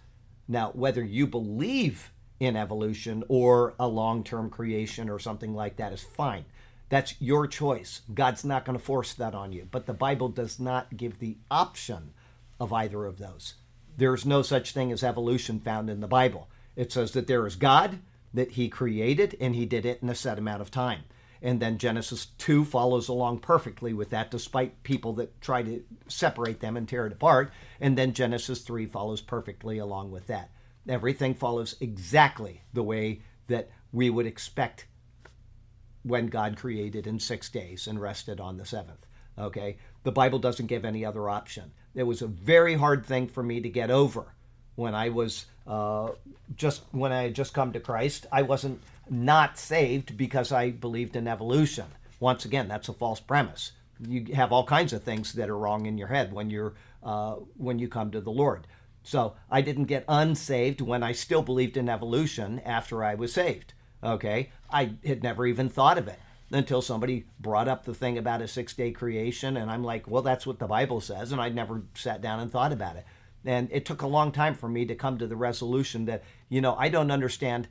Now whether you believe in evolution or a long-term creation or something like that is fine. That's your choice. God's not going to force that on you. But the bible does not give the option of either of those. There's no such thing as evolution found in the bible. It says that there is god that he created and he did it in a set amount of time and then Genesis 2 follows along perfectly with that, despite people that try to separate them and tear it apart. And then Genesis 3 follows perfectly along with that. Everything follows exactly the way that we would expect when God created in six days and rested on the seventh. Okay? The Bible doesn't give any other option. It was a very hard thing for me to get over when I was uh, just when I had just come to Christ. I wasn't not saved because I believed in evolution. Once again, that's a false premise. You have all kinds of things that are wrong in your head when you're uh, when you come to the Lord. So I didn't get unsaved when I still believed in evolution after I was saved. Okay, I had never even thought of it until somebody brought up the thing about a six day creation, and I'm like, well, that's what the Bible says, and I'd never sat down and thought about it. And it took a long time for me to come to the resolution that, you know, I don't understand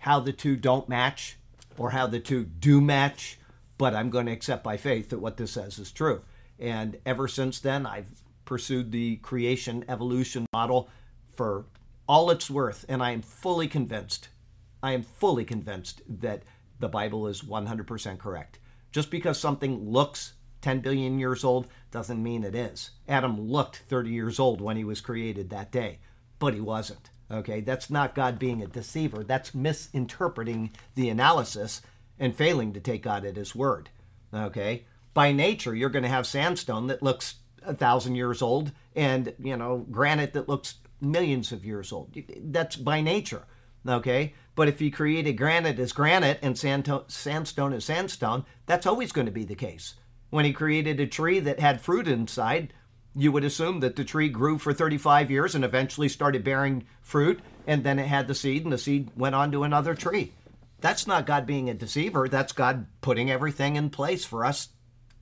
how the two don't match or how the two do match, but I'm going to accept by faith that what this says is true. And ever since then, I've pursued the creation evolution model for all it's worth, and I am fully convinced, I am fully convinced that the Bible is 100% correct. Just because something looks 10 billion years old doesn't mean it is. Adam looked 30 years old when he was created that day, but he wasn't. Okay, that's not God being a deceiver. That's misinterpreting the analysis and failing to take God at His word. Okay, by nature, you're going to have sandstone that looks a thousand years old, and you know granite that looks millions of years old. That's by nature. Okay, but if you created granite as granite and sandstone as sandstone, that's always going to be the case. When He created a tree that had fruit inside, you would assume that the tree grew for 35 years and eventually started bearing fruit, and then it had the seed, and the seed went on to another tree. That's not God being a deceiver. That's God putting everything in place for us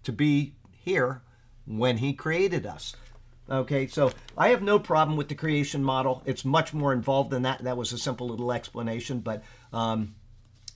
to be here when He created us. Okay, so I have no problem with the creation model. It's much more involved than that. That was a simple little explanation, but um,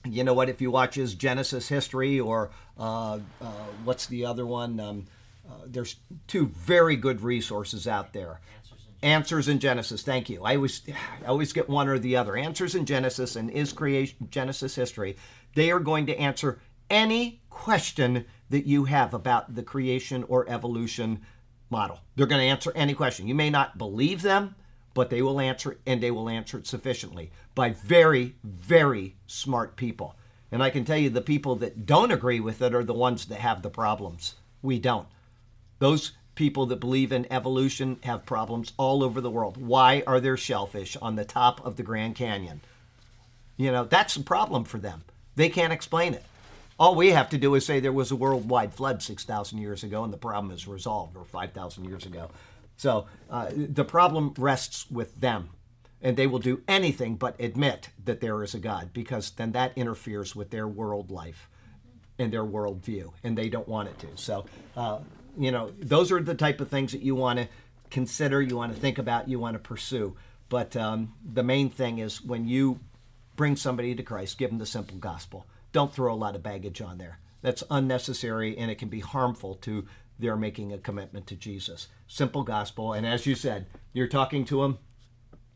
you know what? If you watch his Genesis history or uh, uh, what's the other one? Um, uh, there's two very good resources out there. Answers in Answers in Genesis. Thank you. I always, I always get one or the other. Answers in Genesis and is creation Genesis history. They are going to answer any question that you have about the creation or evolution model. They're going to answer any question. You may not believe them, but they will answer it, and they will answer it sufficiently by very, very smart people. And I can tell you the people that don't agree with it are the ones that have the problems. We don't. Those people that believe in evolution have problems all over the world. Why are there shellfish on the top of the Grand Canyon? You know, that's a problem for them. They can't explain it. All we have to do is say there was a worldwide flood 6,000 years ago and the problem is resolved, or 5,000 years ago. So uh, the problem rests with them. And they will do anything but admit that there is a God because then that interferes with their world life and their worldview, and they don't want it to. So, uh, you know, those are the type of things that you want to consider, you want to think about, you want to pursue. But um, the main thing is when you bring somebody to Christ, give them the simple gospel. Don't throw a lot of baggage on there. That's unnecessary and it can be harmful to their making a commitment to Jesus. Simple gospel. And as you said, you're talking to them,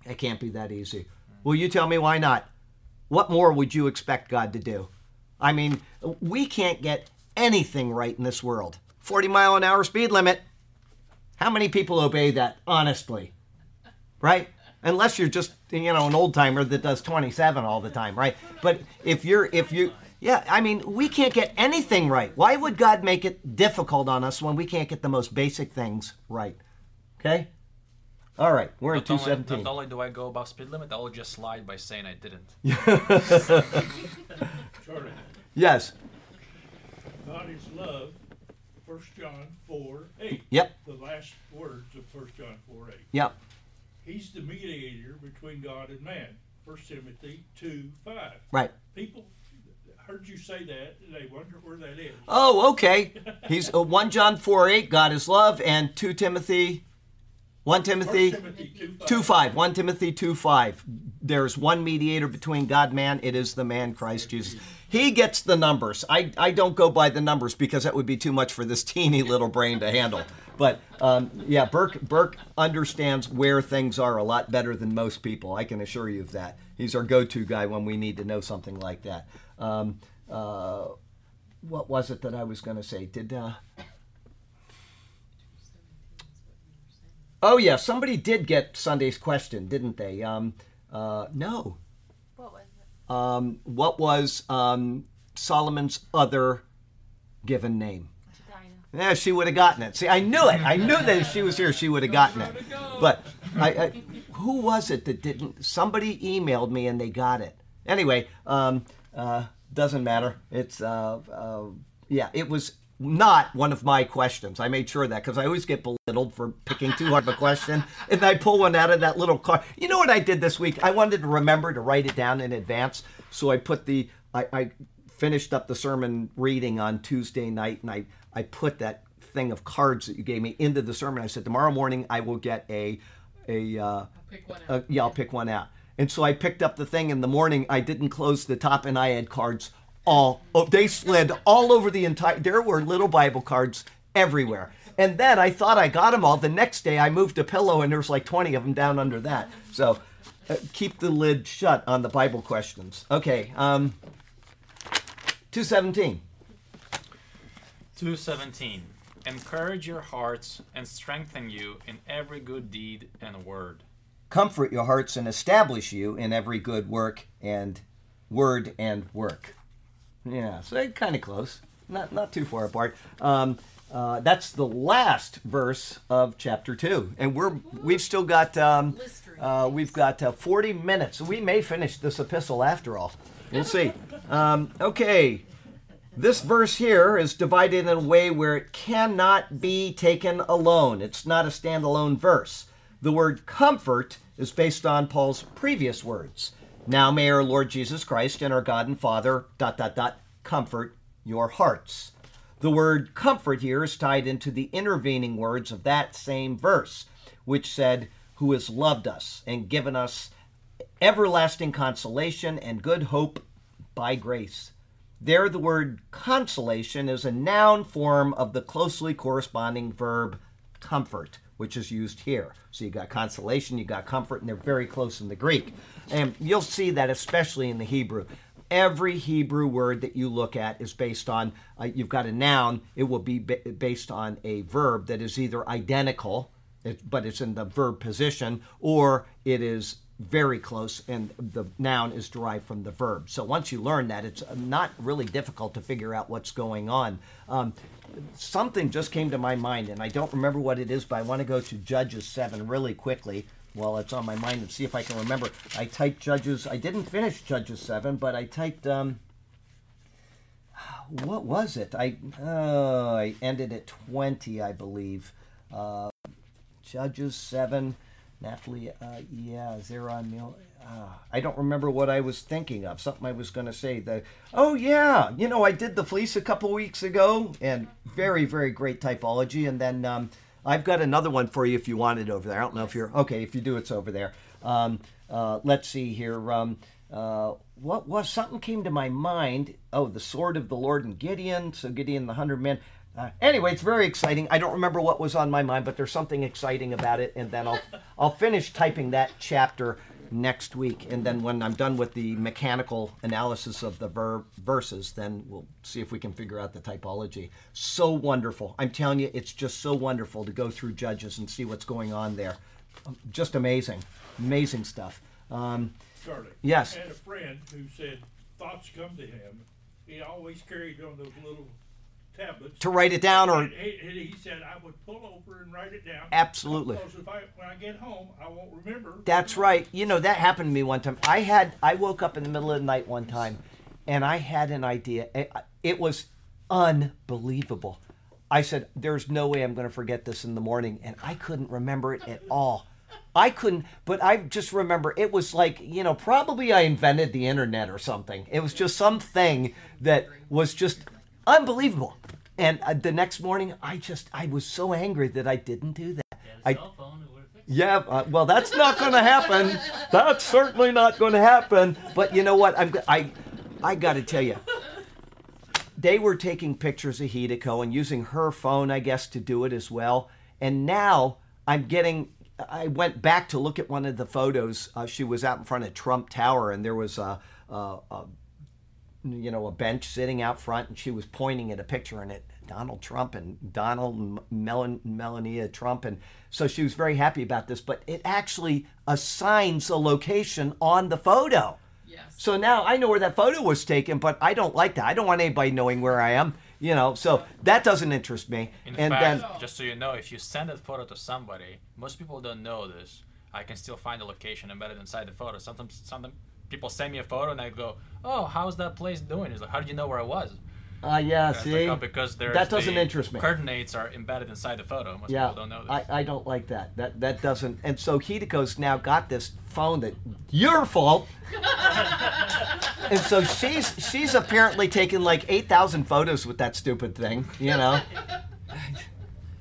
it can't be that easy. Will you tell me why not? What more would you expect God to do? I mean, we can't get anything right in this world. 40 mile an hour speed limit. How many people obey that honestly? Right? Unless you're just, you know, an old timer that does 27 all the time, right? But if you're if you yeah, I mean, we can't get anything right. Why would God make it difficult on us when we can't get the most basic things right? Okay? All right, we're in Not only, 217. not only do I go above speed limit, I will just slide by saying I didn't. [LAUGHS] Charlie, Yes. God is love, First John four eight. Yep. The last words of First John four eight. Yep. He's the mediator between God and man. First Timothy two five. Right. People heard you say that, and they wonder where that is. Oh, okay. He's uh, 1 John 4 8, God is love, and 2 Timothy, 1 Timothy Timothy two five. 2 5. 1 Timothy 2 5. There's one mediator between God and man. It is the man Christ Jesus. He gets the numbers. I, I don't go by the numbers because that would be too much for this [LAUGHS] teeny little brain to handle. But um, yeah, Burke Burke understands where things are a lot better than most people. I can assure you of that. He's our go-to guy when we need to know something like that. Um, uh, what was it that I was going to say? Did uh, oh yeah, somebody did get Sunday's question, didn't they? Um, uh, no. What was it? Um, what was um, Solomon's other given name? Yeah, she would have gotten it. See, I knew it. I knew that if she was here, she would have gotten it. But I, I, who was it that didn't? Somebody emailed me and they got it. Anyway, um, uh, doesn't matter. It's uh, uh, yeah, it was not one of my questions. I made sure of that because I always get belittled for picking too hard of a question, [LAUGHS] and I pull one out of that little car. You know what I did this week? I wanted to remember to write it down in advance, so I put the I, I finished up the sermon reading on Tuesday night, and I I put that thing of cards that you gave me into the sermon. I said tomorrow morning I will get a a uh, I'll pick one out. yeah, I'll pick one out. And so I picked up the thing in the morning. I didn't close the top, and I had cards all. Oh, they slid all over the entire. There were little Bible cards everywhere. And then I thought I got them all. The next day, I moved a pillow, and there was like twenty of them down under that. So uh, keep the lid shut on the Bible questions. Okay, um, two seventeen. 217. Encourage your hearts and strengthen you in every good deed and word. Comfort your hearts and establish you in every good work and word and work. Yeah, so kind of close, not not too far apart. Um, uh, that's the last verse of chapter two, and we're we've still got um, uh, we've got uh, forty minutes. We may finish this epistle after all. We'll see. [LAUGHS] Um, okay. This verse here is divided in a way where it cannot be taken alone. It's not a standalone verse. The word comfort is based on Paul's previous words. Now may our Lord Jesus Christ and our God and Father, dot, dot, dot, comfort your hearts. The word comfort here is tied into the intervening words of that same verse, which said, Who has loved us and given us everlasting consolation and good hope by grace. There, the word consolation is a noun form of the closely corresponding verb comfort, which is used here. So you got consolation, you got comfort, and they're very close in the Greek. And you'll see that especially in the Hebrew. Every Hebrew word that you look at is based on, uh, you've got a noun, it will be ba- based on a verb that is either identical, but it's in the verb position, or it is very close and the noun is derived from the verb. So once you learn that, it's not really difficult to figure out what's going on. Um, something just came to my mind, and I don't remember what it is, but I want to go to Judges 7 really quickly while it's on my mind and see if I can remember. I typed Judges, I didn't finish Judges 7, but I typed, um, what was it? I, uh, I ended at 20, I believe. Uh, Judges 7. Naphtali, uh, yeah, Zeron Mil. I don't remember what I was thinking of. Something I was going to say. The oh yeah, you know I did the fleece a couple weeks ago, and very very great typology. And then um, I've got another one for you if you want it over there. I don't know if you're okay. If you do, it's over there. Um, uh, let's see here. Um, uh, what was something came to my mind? Oh, the sword of the Lord and Gideon. So Gideon, the hundred men. Uh, anyway, it's very exciting. I don't remember what was on my mind, but there's something exciting about it, and then I'll I'll finish typing that chapter next week, and then when I'm done with the mechanical analysis of the verb verses, then we'll see if we can figure out the typology. So wonderful! I'm telling you, it's just so wonderful to go through Judges and see what's going on there. Um, just amazing, amazing stuff. Um, Charlie. Yes. I had a friend who said thoughts come to him. He always carried on those little tablets. to write it down, or And he, and he said I would pull over and write it down. Absolutely. Because if I, when I get home, I won't remember. That's right. You know, that happened to me one time. I had I woke up in the middle of the night one time and I had an idea. It, it was unbelievable. I said, "There's no way I'm going to forget this in the morning." And I couldn't remember it at all. I couldn't, but I just remember it was like, you know, probably I invented the internet or something. It was just something that was just unbelievable. And uh, the next morning, I just, I was so angry that I didn't do that. I, phone, it would have fixed yeah, uh, well, that's not going to happen. That's certainly not going to happen. But you know what? I'm, I, I got to tell you, they were taking pictures of Hideko and using her phone, I guess, to do it as well. And now I'm getting. I went back to look at one of the photos. Uh, she was out in front of Trump Tower, and there was a, a, a you know, a bench sitting out front, and she was pointing at a picture in it, Donald Trump and Donald and Melania Trump, and so she was very happy about this. But it actually assigns a location on the photo. Yes. So now I know where that photo was taken, but I don't like that. I don't want anybody knowing where I am, you know. So that doesn't interest me. In and fact, then just so you know, if you send that photo to somebody, most people don't know this. I can still find the location embedded inside the photo. Sometimes, sometimes people send me a photo and I go, "Oh, how's that place doing?" It's like, "How did you know where I was?" uh, yeah, And see, like, oh, because there's that doesn't the interest me. Coordinates are embedded inside the photo. Most yeah, people don't know this. I, I don't like that. That that doesn't. And so Hideko's now got this phone that your fault. [LAUGHS] and so she's she's apparently taken like eight thousand photos with that stupid thing. You know,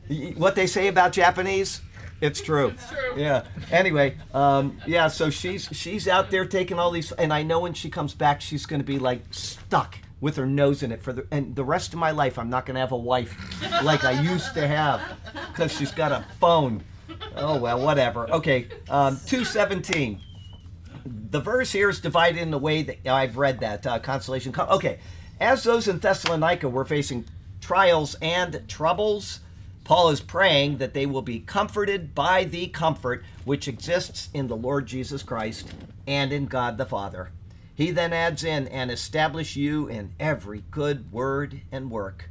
[LAUGHS] what they say about Japanese, it's true. It's true. Yeah. Anyway, um, yeah. So she's she's out there taking all these, and I know when she comes back, she's going to be like stuck with her nose in it for the and the rest of my life. I'm not going to have a wife like I used to have because she's got a phone. Oh well, whatever. Okay, um, two seventeen. The verse here is divided in the way that I've read that uh, consolation. Okay, as those in Thessalonica were facing trials and troubles, Paul is praying that they will be comforted by the comfort which exists in the Lord Jesus Christ and in God the Father. He then adds in, and establish you in every good word and work.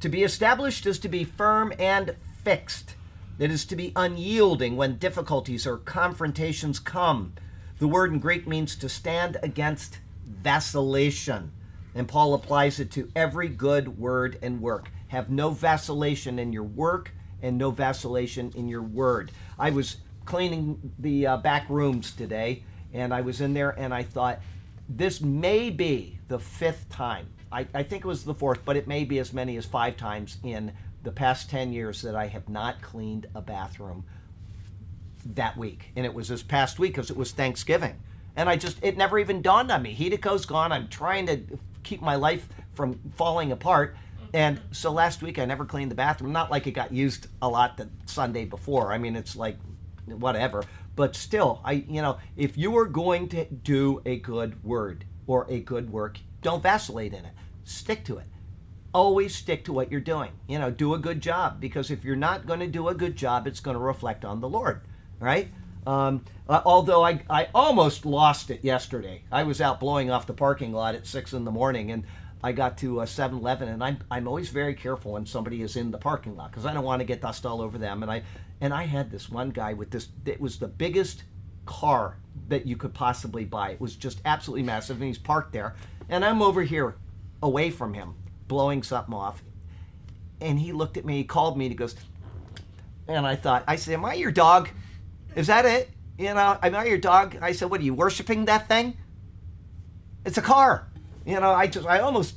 To be established is to be firm and fixed. It is to be unyielding when difficulties or confrontations come. The word in Greek means to stand against vacillation. And Paul applies it to every good word and work. Have no vacillation in your work and no vacillation in your word. I was cleaning the uh, back rooms today, and I was in there and I thought, this may be the fifth time. I, I think it was the fourth, but it may be as many as five times in the past 10 years that I have not cleaned a bathroom that week. And it was this past week because it was Thanksgiving. And I just, it never even dawned on me. Hideko's gone. I'm trying to keep my life from falling apart. And so last week I never cleaned the bathroom. Not like it got used a lot the Sunday before. I mean, it's like whatever. But still, I you know, if you are going to do a good word or a good work, don't vacillate in it. Stick to it. Always stick to what you're doing. You know, do a good job because if you're not going to do a good job, it's going to reflect on the Lord, right? Um, uh, although I, I almost lost it yesterday. I was out blowing off the parking lot at six in the morning and I got to a 7 Eleven and I'm, I'm always very careful when somebody is in the parking lot because I don't want to get dust all over them. And I, and I had this one guy with this, it was the biggest car that you could possibly buy. It was just absolutely massive and he's parked there. And I'm over here away from him blowing something off. And he looked at me, he called me and he goes, and I thought, I said, Am I your dog? Is that it? You know, am I your dog? I said, What are you worshiping that thing? It's a car. You know, I just, I almost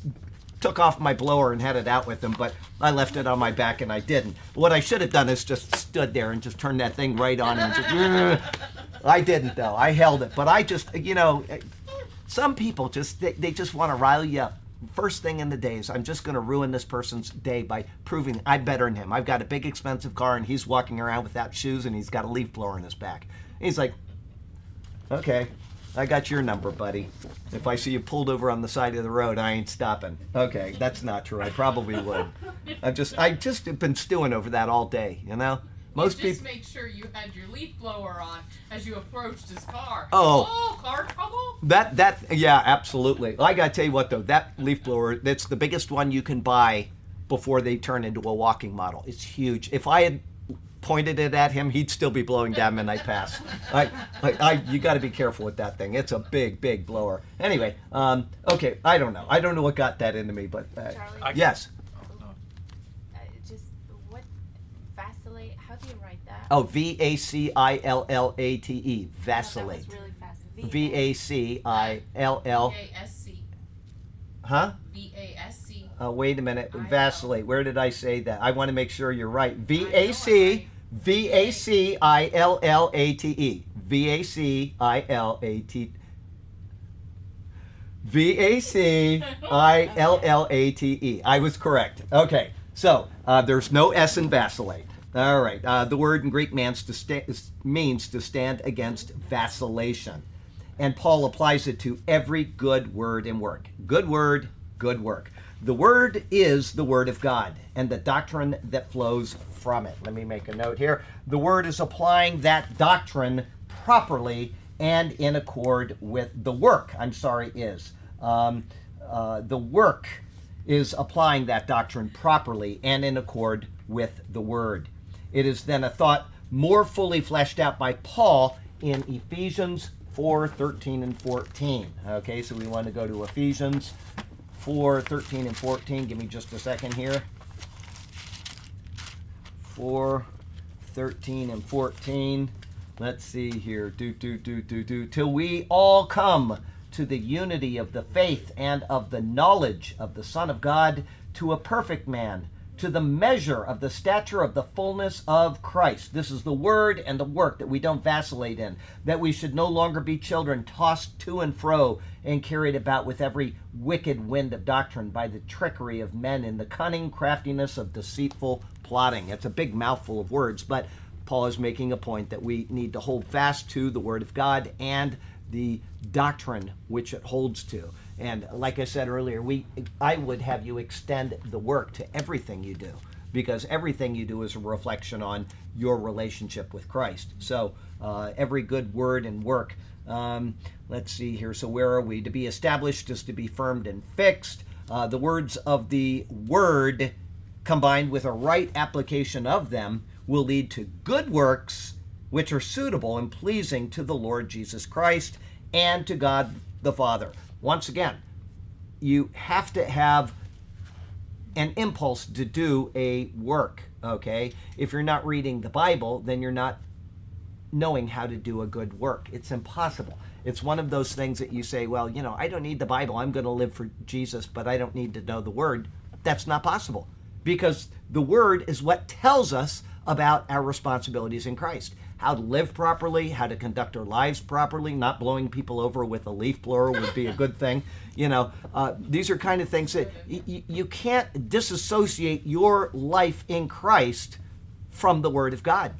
took off my blower and had it out with him, but I left it on my back and I didn't. What I should have done is just stood there and just turned that thing right on and just. I didn't though. I held it, but I just, you know, some people just they, they just want to rile you up. First thing in the day is I'm just going to ruin this person's day by proving I'm better than him. I've got a big expensive car and he's walking around without shoes and he's got a leaf blower in his back. He's like, okay, I got your number, buddy. If I see you pulled over on the side of the road, I ain't stopping. Okay, that's not true. I probably would. I've just I just have been stewing over that all day, you know. Most you just people. make sure you had your leaf blower on as you approached his car. Oh. Oh, car trouble? That that yeah, absolutely. I gotta tell you what though, that leaf blower that's the biggest one you can buy before they turn into a walking model. It's huge. If I had pointed it at him, he'd still be blowing down midnight pass. [LAUGHS] I, I, I you got to be careful with that thing. It's a big, big blower. Anyway, um, okay, I don't know. I don't know what got that into me, but uh, Charlie? I- yes. No. Uh, just what vacillate? How do you write that? Oh, V A C I L L A T E, Oh, vacillate. That was really fast. V A C I L L. V-A-S-C. Huh? V-A-S-C. Uh, wait a minute. I know. Vacillate. Where did I say that? I want to make sure you're right. V I A know C I'm right. V A C I L L A T E. V A C I L A T. V A C I L L A T E. I was correct. Okay, so uh, there's no S in vacillate. All right. Uh, the word in Greek means to, means to stand against vacillation. And Paul applies it to every good word and work. Good word, good work. The word is the word of God and the doctrine that flows from it. Let me make a note here. The word is applying that doctrine properly and in accord with the work. I'm sorry, is. Um, uh, the work is applying that doctrine properly and in accord with the word. It is then a thought more fully fleshed out by Paul in Ephesians 4 13 and 14. Okay, so we want to go to Ephesians 4 13 and 14. Give me just a second here. 4 13 and 14. Let's see here. Do, do, do, do, do. Till we all come to the unity of the faith and of the knowledge of the Son of God, to a perfect man, to the measure of the stature of the fullness of Christ. This is the word and the work that we don't vacillate in, that we should no longer be children tossed to and fro and carried about with every wicked wind of doctrine by the trickery of men in the cunning craftiness of deceitful plotting. It's a big mouthful of words, but Paul is making a point that we need to hold fast to the Word of God and the doctrine which it holds to. And like I said earlier, we I would have you extend the work to everything you do because everything you do is a reflection on your relationship with Christ. So uh, every good word and work. Um, let's see here. So where are we? To be established is to be firmed and fixed. Uh, the words of the word combined with a right application of them will lead to good works which are suitable and pleasing to the Lord Jesus Christ and to God the Father. Once again, you have to have an impulse to do a work, okay? If you're not reading the Bible, then you're not knowing how to do a good work. It's impossible. It's one of those things that you say, well, you know, I don't need the Bible. I'm going to live for Jesus, but I don't need to know the Word. That's not possible because the Word is what tells us about our responsibilities in Christ. how to live properly, how to conduct our lives properly. Not blowing people over with a leaf blower would be a [LAUGHS] good thing. You know, uh, these are kind of things that y- you can't disassociate your life in Christ from the Word of God.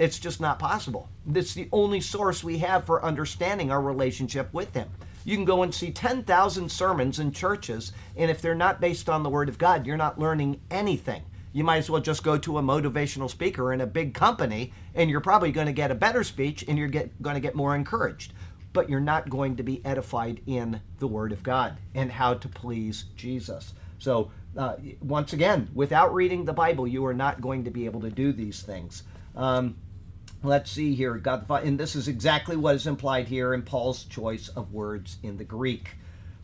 It's just not possible. It's the only source we have for understanding our relationship with Him. You can go and see 10,000 sermons in churches, and if they're not based on the Word of God, you're not learning anything. You might as well just go to a motivational speaker in a big company, and you're probably going to get a better speech and you're going to get more encouraged. But you're not going to be edified in the Word of God and how to please Jesus. So, uh, once again, without reading the Bible, you are not going to be able to do these things. Um, let's see here. God, the and this is exactly what is implied here in Paul's choice of words in the Greek.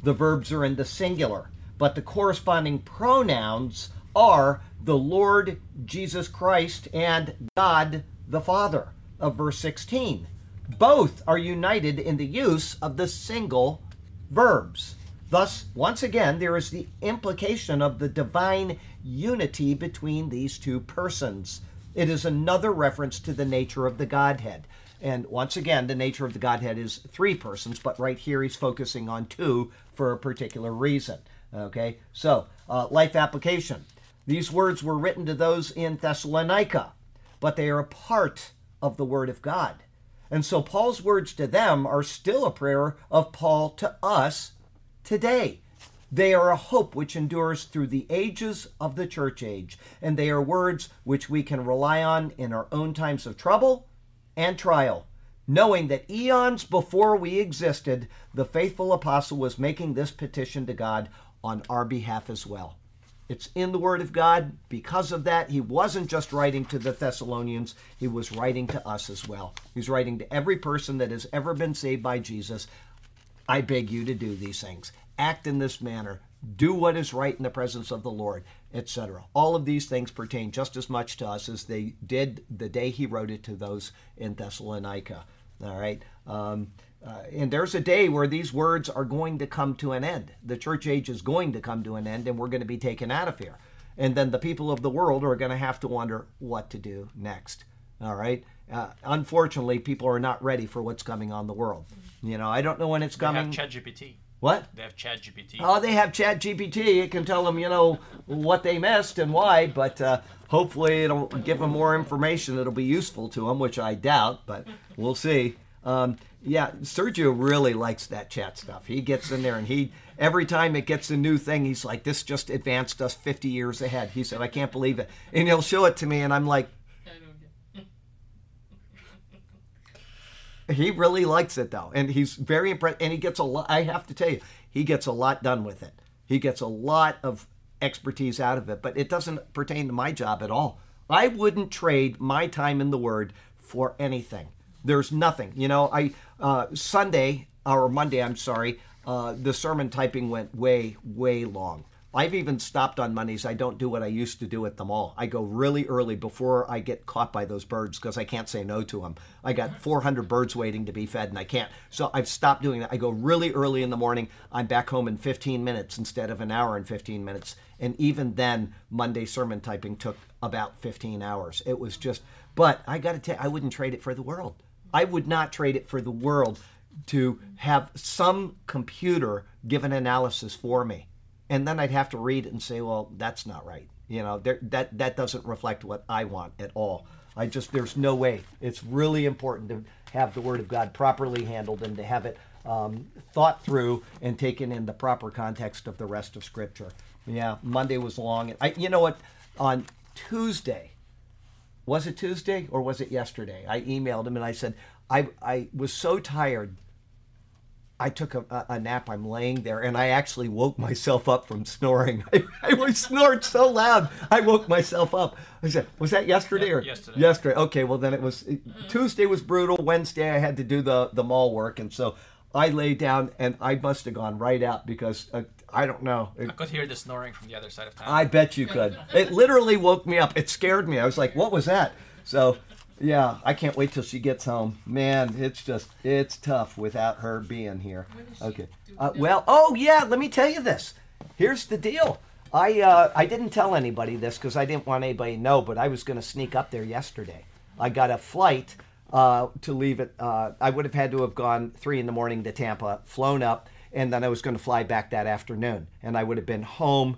The verbs are in the singular, but the corresponding pronouns are the Lord Jesus Christ and God the Father of verse 16. Both are united in the use of the single verbs. Thus, once again, there is the implication of the divine unity between these two persons. It is another reference to the nature of the Godhead. And once again, the nature of the Godhead is three persons, but right here he's focusing on two for a particular reason. Okay, so uh, life application. These words were written to those in Thessalonica, but they are a part of the Word of God. And so Paul's words to them are still a prayer of Paul to us today. They are a hope which endures through the ages of the church age, and they are words which we can rely on in our own times of trouble and trial, knowing that eons before we existed, the faithful apostle was making this petition to God on our behalf as well. It's in the Word of God. Because of that, he wasn't just writing to the Thessalonians, he was writing to us as well. He's writing to every person that has ever been saved by Jesus. I beg you to do these things. Act in this manner. Do what is right in the presence of the Lord, etc. All of these things pertain just as much to us as they did the day he wrote it to those in Thessalonica. All right. Um, uh, and there's a day where these words are going to come to an end. The church age is going to come to an end, and we're going to be taken out of here. And then the people of the world are going to have to wonder what to do next. All right. Uh, unfortunately, people are not ready for what's coming on the world. You know, I don't know when it's coming. They have coming. ChatGPT. what? They have ChatGPT. Oh, they have Chat GPT. It can tell them, you know, what they missed and why, but uh, hopefully it'll give them more information that'll be useful to them, which I doubt, but [LAUGHS] we'll see. Um, yeah, Sergio really likes that chat stuff. He gets in there and he, every time it gets a new thing, he's like, this just advanced us 50 years ahead. He said, I can't believe it. And he'll show it to me, and I'm like, I don't get. He really likes it though, and he's very impressed. And he gets a lot. I have to tell you, he gets a lot done with it. He gets a lot of expertise out of it, but it doesn't pertain to my job at all. I wouldn't trade my time in the Word for anything. There's nothing. You know, I uh, Sunday or Monday, I'm sorry, uh, the sermon typing went way, way long. I've even stopped on Mondays. I don't do what I used to do at the mall. I go really early before I get caught by those birds because I can't say no to them. I got 400 birds waiting to be fed and I can't. So I've stopped doing that. I go really early in the morning. I'm back home in 15 minutes instead of an hour and 15 minutes. And even then, Monday sermon typing took about 15 hours. It was just, but I got to tell you, I wouldn't trade it for the world. I would not trade it for the world to have some computer give an analysis for me and then I'd have to read it and say, well, that's not right. You know, there, that that doesn't reflect what I want at all. I just there's no way. It's really important to have the Word of God properly handled and to have it um, thought through and taken in the proper context of the rest of Scripture. Yeah, Monday was long. And I, you know what? On Tuesday, was it Tuesday or was it yesterday? I emailed him and I said I I was so tired I took a, a, nap. I'm laying there, and I actually woke myself up from snoring. [LAUGHS] I, I was snored so loud, I woke myself up. I said, "Was that yesterday or yesterday. Yesterday. Okay, well then it was Tuesday was brutal. Wednesday I had to do the the mall work, and so I lay down, and I must have gone right out because uh, I don't know. It- I could hear the snoring from the other side of town. I bet you could. It literally woke me up. It scared me. I was like, "What was that?" So, yeah, I can't wait till she gets home. Man, it's just it's tough without her being here. When is she Okay. Uh, well, oh yeah, let me tell you this. Here's the deal. I uh, I didn't tell anybody this because I didn't want anybody to know, but I was going to sneak up there yesterday. I got a flight uh, to leave it. Uh, I would have had to have gone three in the morning to Tampa, flown up, and then I was going to fly back that afternoon, and I would have been home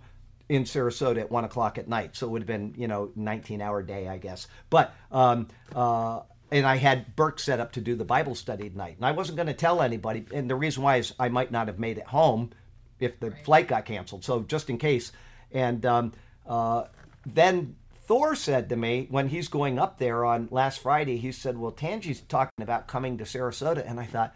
in Sarasota at one o'clock at night. So it would have been, you know, 19 hour day, I guess. But, um, uh, and I had Burke set up to do the Bible study at night. And I wasn't going to tell anybody. And the reason why is I might not have made it home if the flight got canceled. So just in case. And um, uh, then Thor said to me when he's going up there on last Friday, he said, Well, Tangi's talking about coming to Sarasota. And I thought,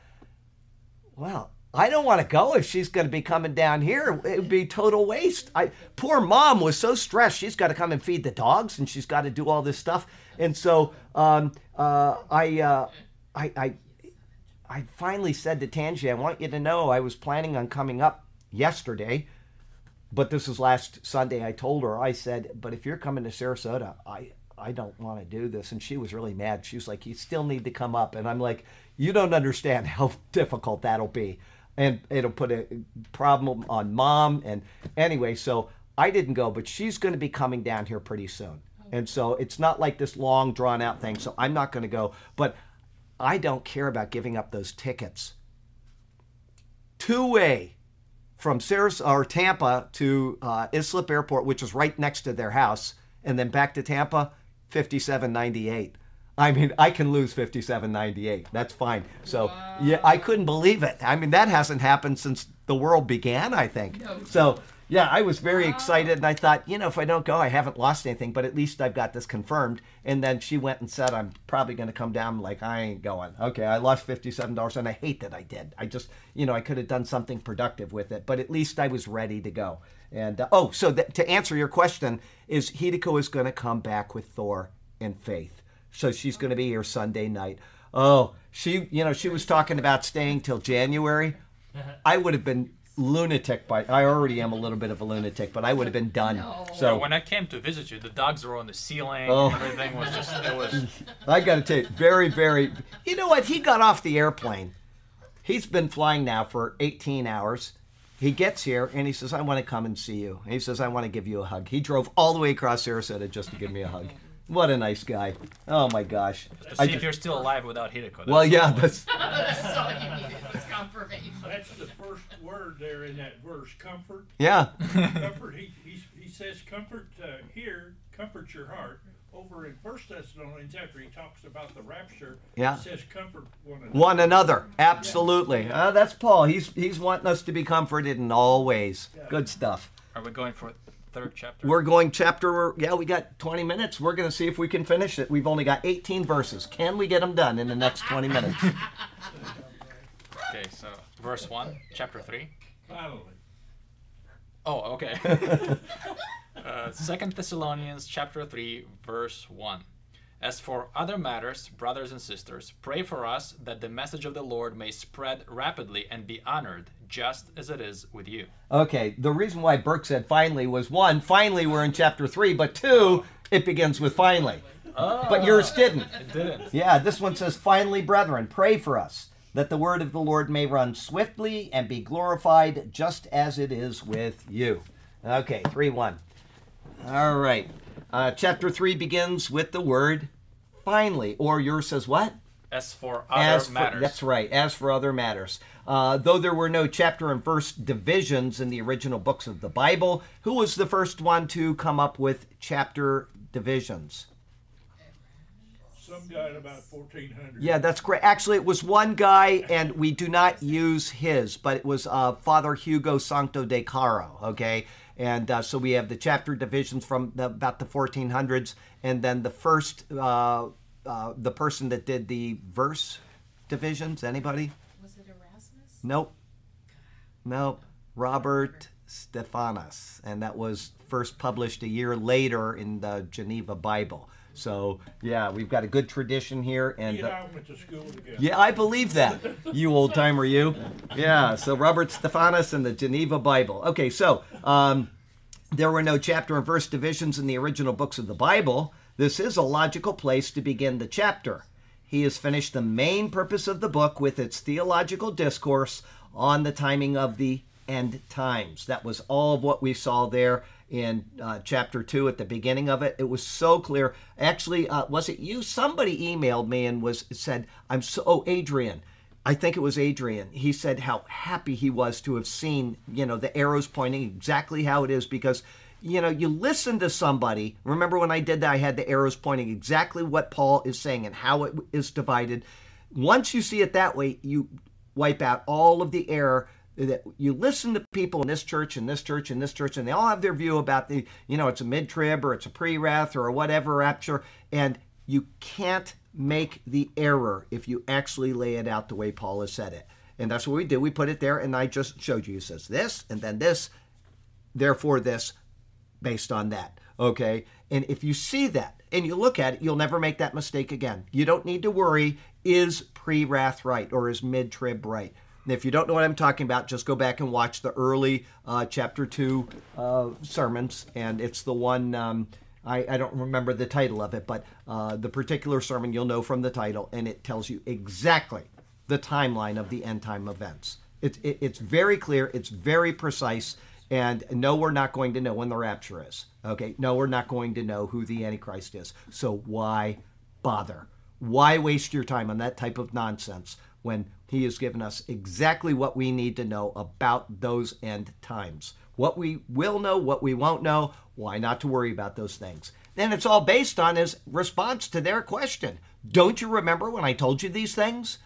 well, I don't want to go if she's going to be coming down here. It would be total waste. I poor mom was so stressed. She's got to come and feed the dogs, and she's got to do all this stuff. And so um, uh, I, uh, I, I, I finally said to Tangi, I want you to know I was planning on coming up yesterday, but this was last Sunday. I told her, I said, but if you're coming to Sarasota, I, I don't want to do this. And she was really mad. She was like, you still need to come up. And I'm like, you don't understand [LAUGHS] how difficult that'll be and it'll put a problem on mom. And anyway, so I didn't go, but she's going to be coming down here pretty soon. And so it's not like this long drawn out thing. So I'm not going to go, but I don't care about giving up those tickets. Two way from Sarasota or Tampa to uh, Islip Airport, which is right next to their house, and then back to Tampa, fifty-seven ninety-eight. I mean, I can lose 57.98. That's fine. So, yeah, I couldn't believe it. I mean, that hasn't happened since the world began, I think. So, yeah, I was very excited and I thought, you know, if I don't go, I haven't lost anything, but at least I've got this confirmed. And then she went and said, I'm probably going to come down. Like, I ain't going. Okay, I lost $57 and I hate that I did. I just, you know, I could have done something productive with it, but at least I was ready to go. And, uh, oh, so th- to answer your question, is Hideko is going to come back with Thor and Faith. So she's going to be here Sunday night. Oh, she, you know, she was talking about staying till January. I would have been lunatic by. I already am a little bit of a lunatic, but I would have been done. No. So when I came to visit you, the dogs were on the ceiling. Oh. Everything was just it was. [LAUGHS] I got to tell you, very, very. You know what? He got off the airplane. He's been flying now for 18 hours. He gets here and he says, "I want to come and see you." And he says, "I want to give you a hug." He drove all the way across Sarasota just to give me a hug. What a nice guy. Oh my gosh. To I see ju- if you're still alive without Hideko. well, yeah, all. that's [LAUGHS] That's all you needed was confirmation. That's the first word there in that verse, comfort. yeah. Comfort, he, he, he says comfort uh, here, comfort your heart. Over in First Thessalonians, after he talks about the rapture, Yeah. he says comfort one another. one another. Absolutely. Uh, that's Paul. He's he's wanting us to be comforted in all ways. Good stuff. Are we going for third chapter? We're going chapter. Yeah, we got 20 minutes. We're going to see if we can finish it. We've only got 18 verses. Can we get them done in the next 20 minutes? [LAUGHS] Okay, so verse one, chapter three. Finally. Oh, okay. [LAUGHS] uh, Second Thessalonians chapter three, verse one. As for other matters, brothers and sisters, pray for us that the message of the Lord may spread rapidly and be honored, just as it is with you. Okay, the reason why Burke said finally was one, finally we're in chapter 3, but two, it begins with finally. But ah. yours didn't. It didn't. Yeah, this one says, Finally, brethren, pray for us, that the word of the Lord may run swiftly and be glorified just as it is with you. Okay, 3 1. All right. Uh, chapter 3 begins with the word finally, or yours says what? As for other As for, matters. That's right, as for other matters. Uh, though there were no chapter and verse divisions in the original books of the Bible, who was the first one to come up with chapter divisions? Some guy at about 1400. Yeah, that's great. Actually, it was one guy, and we do not use his, but it was uh, Father Hugo Santo de Caro. Okay, and uh, so we have the chapter divisions from the, about the 1400s, and then the first, uh, uh, the person that did the verse divisions. Anybody? Was it Erasmus? Nope. Nope. Robert Stephanus, and that was first published a year later in the Geneva Bible. So yeah, we've got a good tradition here, and. and uh, I went to school together. yeah, I believe that. You old timer, you. Yeah. So Robert Stephanus and the Geneva Bible. Okay, so um, there were no chapter and verse divisions in the original books of the Bible. This is a logical place to begin the chapter. He has finished the main purpose of the book with its theological discourse on the timing of the end times. That was all of what we saw there in uh, chapter 2 at the beginning of it. It was so clear. Actually, uh, was it you? Somebody emailed me and was said, I'm so, oh, Adrian. I think it was Adrian. He said how happy he was to have seen, you know, the arrows pointing exactly how it is because you know, you listen to somebody. Remember when I did that, I had the arrows pointing exactly what Paul is saying and how it is divided. Once you see it that way, you wipe out all of the error that you listen to people in this church and this church and this church, and they all have their view about the, you know, it's a mid trib or it's a pre wrath or whatever rapture, and you can't make the error if you actually lay it out the way Paul has said it. And that's what we did. We put it there, and I just showed you. It says this, and then this, therefore this, based on that. Okay? And if you see that and you look at it, you'll never make that mistake again. You don't need to worry is pre wrath right or is mid trib right? And if you don't know what I'm talking about, just go back and watch the early uh, chapter 2 uh, sermons. And it's the one, um, I, I, don't remember the title of it, but uh, the particular sermon you'll know from the title, and it tells you exactly the timeline of the end time events. It, it, it's very clear, it's very precise. And no, we're not going to know when the rapture is. Okay. No, we're not going to know who the Antichrist is. So why bother? Why waste your time on that type of nonsense when he has given us exactly what we need to know about those end times? What we will know, what we won't know, why not to worry about those things? Then it's all based on his response to their question. Don't you remember when I told you these things?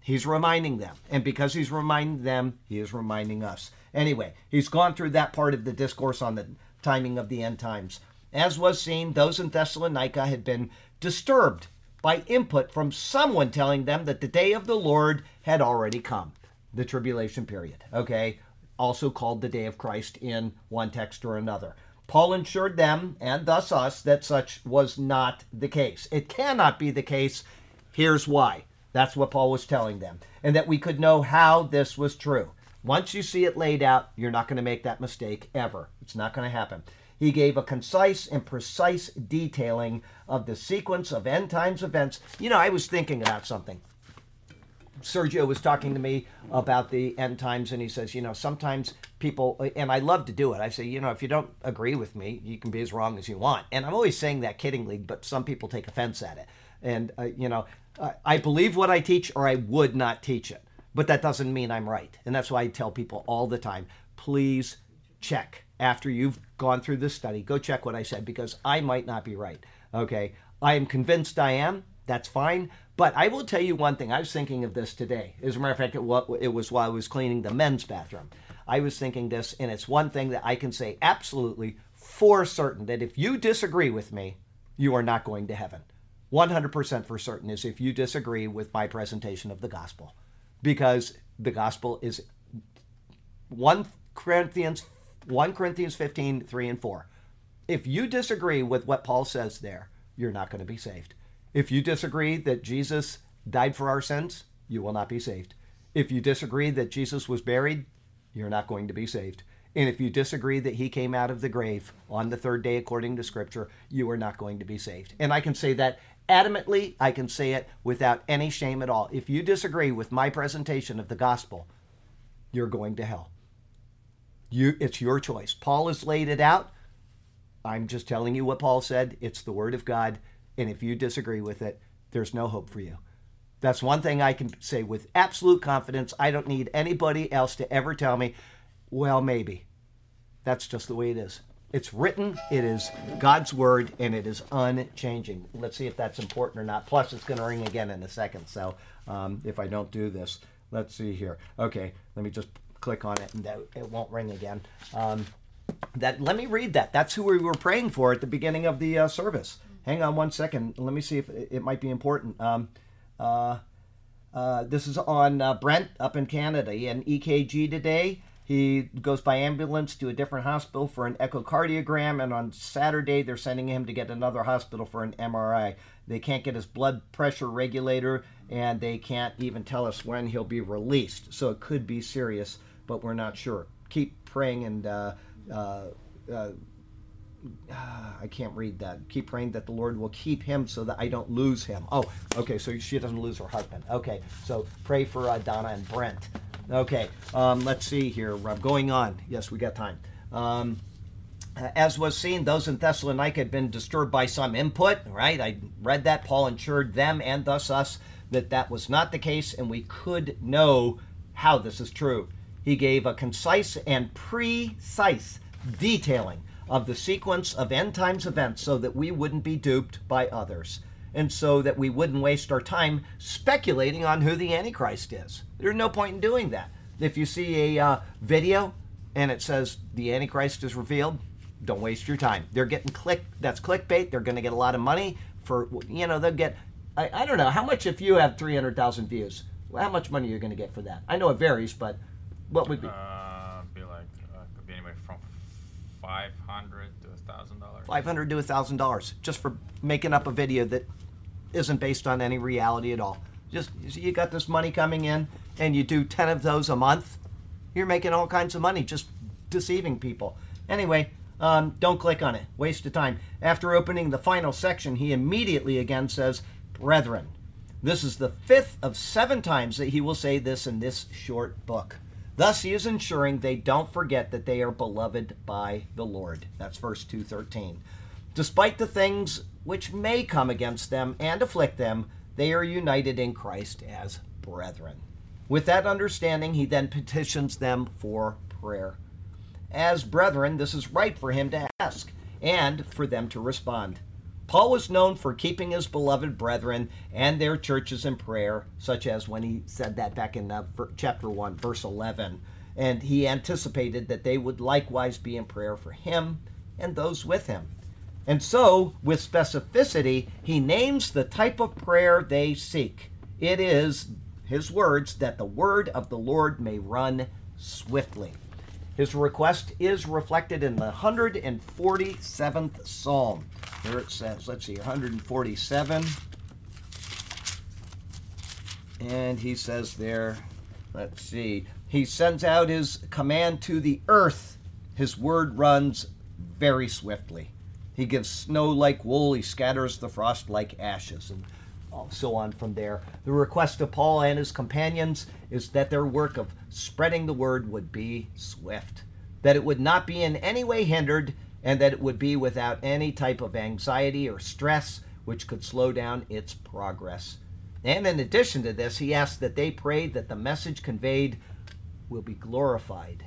He's reminding them. And because he's reminding them, he is reminding us. Anyway, he's gone through that part of the discourse on the timing of the end times. As was seen, those in Thessalonica had been disturbed by input from someone telling them that the day of the Lord had already come, the tribulation period, okay? Also called the day of Christ in one text or another. Paul assured them, and thus us, that such was not the case. It cannot be the case. Here's why. That's what Paul was telling them. And that we could know how this was true. Once you see it laid out, you're not going to make that mistake ever. It's not going to happen. He gave a concise and precise detailing of the sequence of end times events. You know, I was thinking about something. Sergio was talking to me about the end times, and he says, you know, sometimes people, and I love to do it. I say, you know, if you don't agree with me, you can be as wrong as you want. And I'm always saying that kiddingly, but some people take offense at it. And, uh, you know, I believe what I teach, or I would not teach it but that doesn't mean I'm right. And that's why I tell people all the time please check after you've gone through this study. Go check what I said because I might not be right. Okay. I am convinced I am. That's fine. But I will tell you one thing. I was thinking of this today. As a matter of fact, it, was while I was cleaning the men's bathroom. I was thinking this, and it's one thing that I can say absolutely for certain that if you disagree with me, you are not going to heaven. 100% for certain is if you disagree with my presentation of the gospel because the gospel is 1 Corinthians 1 Corinthians 15 3 and 4. If you disagree with what Paul says there, you're not going to be saved. If you disagree that Jesus died for our sins, you will not be saved. If you disagree that Jesus was buried, you're not going to be saved. And if you disagree that he came out of the grave on the third day according to Scripture, you are not going to be saved. And I can say that adamantly, I can say it without any shame at all. If you disagree with my presentation of the gospel, you're going to hell. You, it's your choice. Paul has laid it out. I'm just telling you what Paul said. It's the word of God. And if you disagree with it, there's no hope for you. That's one thing I can say with absolute confidence. I don't need anybody else to ever tell me, well, maybe. That's just the way it is. It's written, it is God's word, and it is unchanging. Let's see if that's important or not. Plus, it's going to ring again in a second. So, um, if I don't do this, let's see here. Okay, let me just click on it, and that, it won't ring again. Um, that let me read that. That's who we were praying for at the beginning of the uh, service. Hang on one second. Let me see if it, it might be important. Um, uh, uh, this is on uh, Brent up in Canada. He had an EKG today. He goes by ambulance to a different hospital for an echocardiogram, and on Saturday they're sending him to get another hospital for an MRI. They can't get his blood pressure regulator, and they can't even tell us when he'll be released. So it could be serious, but we're not sure. Keep praying and. Uh, uh, uh, I can't read that. Keep praying that the Lord will keep him so that I don't lose him. Oh, okay, so she doesn't lose her husband. Okay, so pray for uh, Donna and Brent Okay, um, let's see here. I'm going on. Yes, we got time. Um, as was seen, those in Thessalonica had been disturbed by some input, right? I read that. Paul assured them and thus us that that was not the case, and we could know how this is true. He gave a concise and precise detailing of the sequence of end times events so that we wouldn't be duped by others and so that we wouldn't waste our time speculating on who the Antichrist is. There's no point in doing that. If you see a uh, video and it says the Antichrist is revealed, don't waste your time. They're getting click. That's clickbait. They're going to get a lot of money for you know they'll get. I, I don't know how much if you have three hundred thousand views. How much money you're going to get for that? I know it varies, but what would be Uh, be like uh, could be anywhere from five hundred to a thousand dollars. five hundred to thousand dollars just for making up a video that isn't based on any reality at all. Just you got this money coming in, and you do ten of those a month. You're making all kinds of money just deceiving people. Anyway, um, don't click on it. Waste of time. After opening the final section, he immediately again says, Brethren. This is the fifth of seven times that he will say this in this short book. Thus he is ensuring they don't forget that they are beloved by the Lord. That's verse 213. Despite the things which may come against them and afflict them, they are united in Christ as brethren. With that understanding, he then petitions them for prayer. As brethren, this is right for him to ask and for them to respond. Paul was known for keeping his beloved brethren and their churches in prayer, such as when he said that back in chapter 1, verse 11. And he anticipated that they would likewise be in prayer for him and those with him. And so, with specificity, he names the type of prayer they seek. It is, his words, that the word of the Lord may run swiftly. His request is reflected in the 147th Psalm. Here it says, let's see, 147. And he says there, let's see, he sends out his command to the earth. His word runs very swiftly. He gives snow like wool, he scatters the frost like ashes, and so on from there. The request of Paul and his companions is that their work of spreading the word would be swift, that it would not be in any way hindered, and that it would be without any type of anxiety or stress which could slow down its progress. And in addition to this, he asks that they pray that the message conveyed will be glorified.